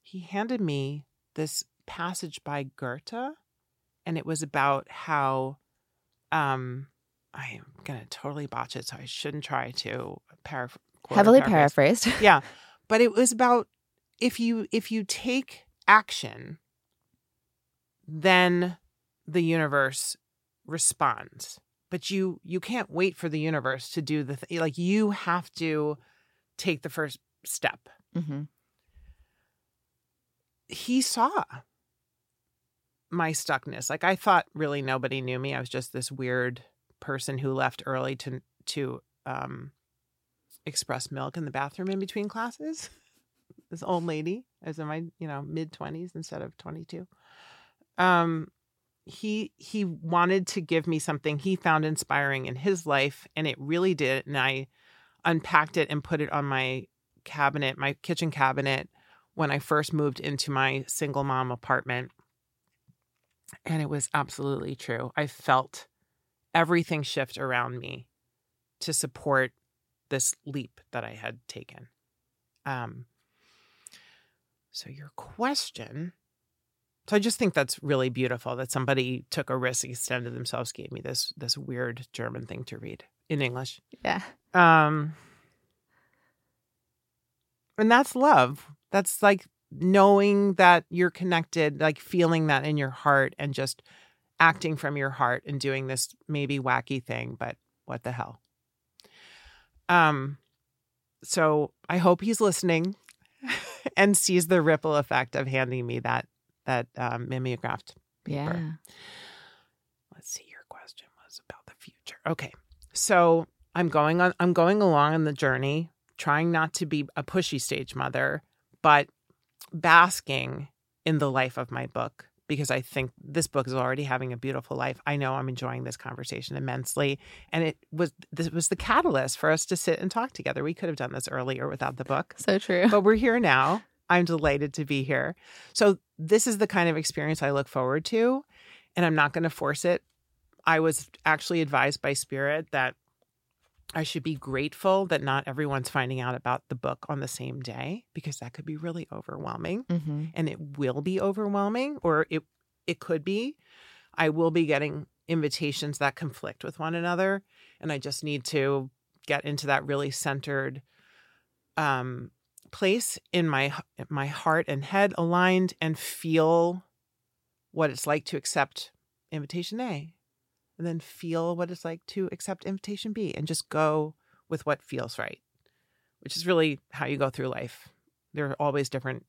He handed me this passage by Goethe, and it was about how um I am gonna totally botch it, so I shouldn't try to paraphrase. Heavily paraphrased. yeah, but it was about if you if you take action, then the universe responds. But you you can't wait for the universe to do the thing. Like you have to take the first step. Mm-hmm. He saw my stuckness. Like I thought really nobody knew me. I was just this weird person who left early to to um express milk in the bathroom in between classes. this old lady. I was in my, you know, mid twenties instead of twenty two. Um he he wanted to give me something he found inspiring in his life and it really did and I unpacked it and put it on my cabinet, my kitchen cabinet when I first moved into my single mom apartment and it was absolutely true. I felt everything shift around me to support this leap that I had taken. Um, so, your question. So I just think that's really beautiful that somebody took a risk, extended themselves, gave me this this weird German thing to read in English. Yeah. Um, and that's love. That's like knowing that you're connected, like feeling that in your heart and just acting from your heart and doing this maybe wacky thing, but what the hell. Um so I hope he's listening and sees the ripple effect of handing me that that um, mimeographed paper. Yeah. Let's see. Your question was about the future. Okay, so I'm going on. I'm going along on the journey, trying not to be a pushy stage mother, but basking in the life of my book because I think this book is already having a beautiful life. I know I'm enjoying this conversation immensely, and it was this was the catalyst for us to sit and talk together. We could have done this earlier without the book, So true. but we're here now. I'm delighted to be here. So this is the kind of experience I look forward to, and I'm not going to force it. I was actually advised by Spirit that I should be grateful that not everyone's finding out about the book on the same day because that could be really overwhelming hmm and it will be overwhelming or it it could be i will be getting invitations that conflict with one another and i just need to get into that really centered um place in my my heart and head aligned and feel what it's like to accept invitation A and then feel what it's like to accept invitation B and just go with what feels right which is really how you go through life there are always different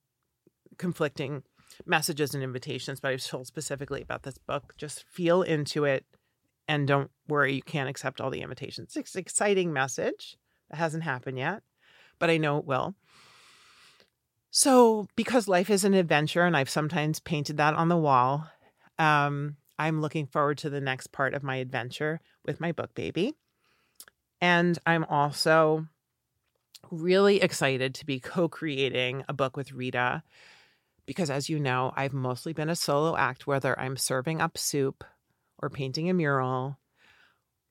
conflicting messages and invitations, but I was told specifically about this book. Just feel into it and don't worry, you can't accept all the invitations. It's an exciting message that hasn't happened yet, but I know it will. So, because life is an adventure, and I've sometimes painted that on the wall, um, I'm looking forward to the next part of my adventure with my book baby. And I'm also really excited to be co creating a book with Rita because, as you know, I've mostly been a solo act, whether I'm serving up soup or painting a mural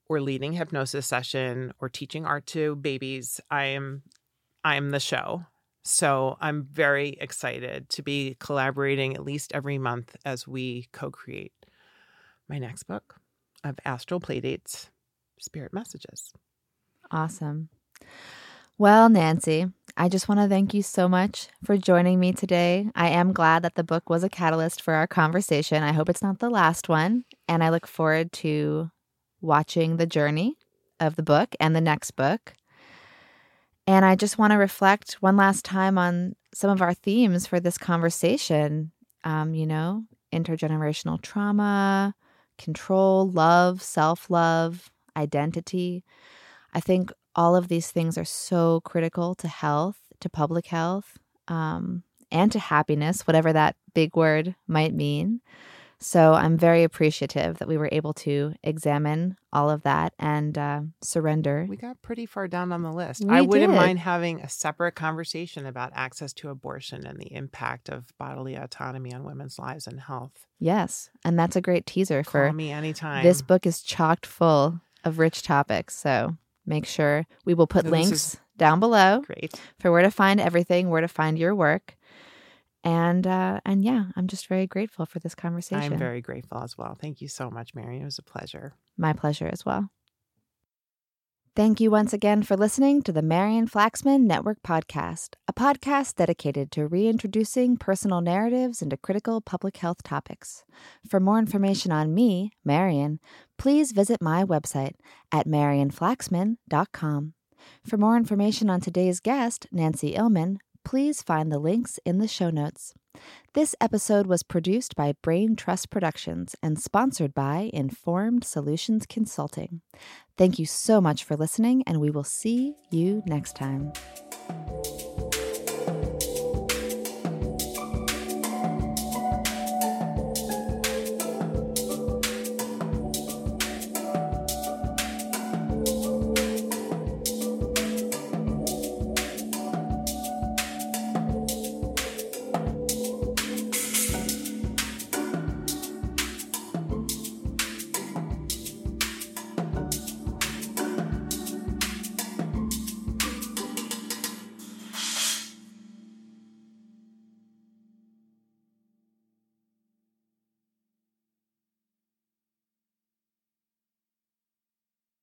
or leading hypnosis session or teaching art to babies. I am I'm the show. So I'm very excited to be collaborating at least every month as we co-create my next book of astral playdates, spirit messages. Awesome. Well, Nancy, I just want to thank you so much for joining me today. I am glad that the book was a catalyst for our conversation. I hope it's not the last one. And I look forward to watching the journey of the book and the next book. And I just want to reflect one last time on some of our themes for this conversation. Um, you know, intergenerational trauma, control, love, self love, identity. I think all of these things are so critical to health, to public health, um, and to happiness, whatever that big word might mean. So I'm very appreciative that we were able to examine all of that and uh, surrender. We got pretty far down on the list. We I wouldn't did. mind having a separate conversation about access to abortion and the impact of bodily autonomy on women's lives and health. Yes. And that's a great teaser Call for me anytime. this book is chocked full of rich topics. So make sure we will put No, links down below Great. for where to find everything, where to find your work. And uh, and yeah, I'm just very grateful for this conversation. I'm very grateful as well. Thank you so much, Mary. It was a pleasure. My pleasure as well. Thank you once again for listening to the Marian Flaxman Network Podcast, a podcast dedicated to reintroducing personal narratives into critical public health topics. For more information on me, Marian, please visit my website at marianflaxman.com. For more information on today's guest, Nancy Illman, please find the links in the show notes. This episode was produced by Brain Trust Productions and sponsored by Informed Solutions Consulting. Thank you so much for listening, and we will see you next time.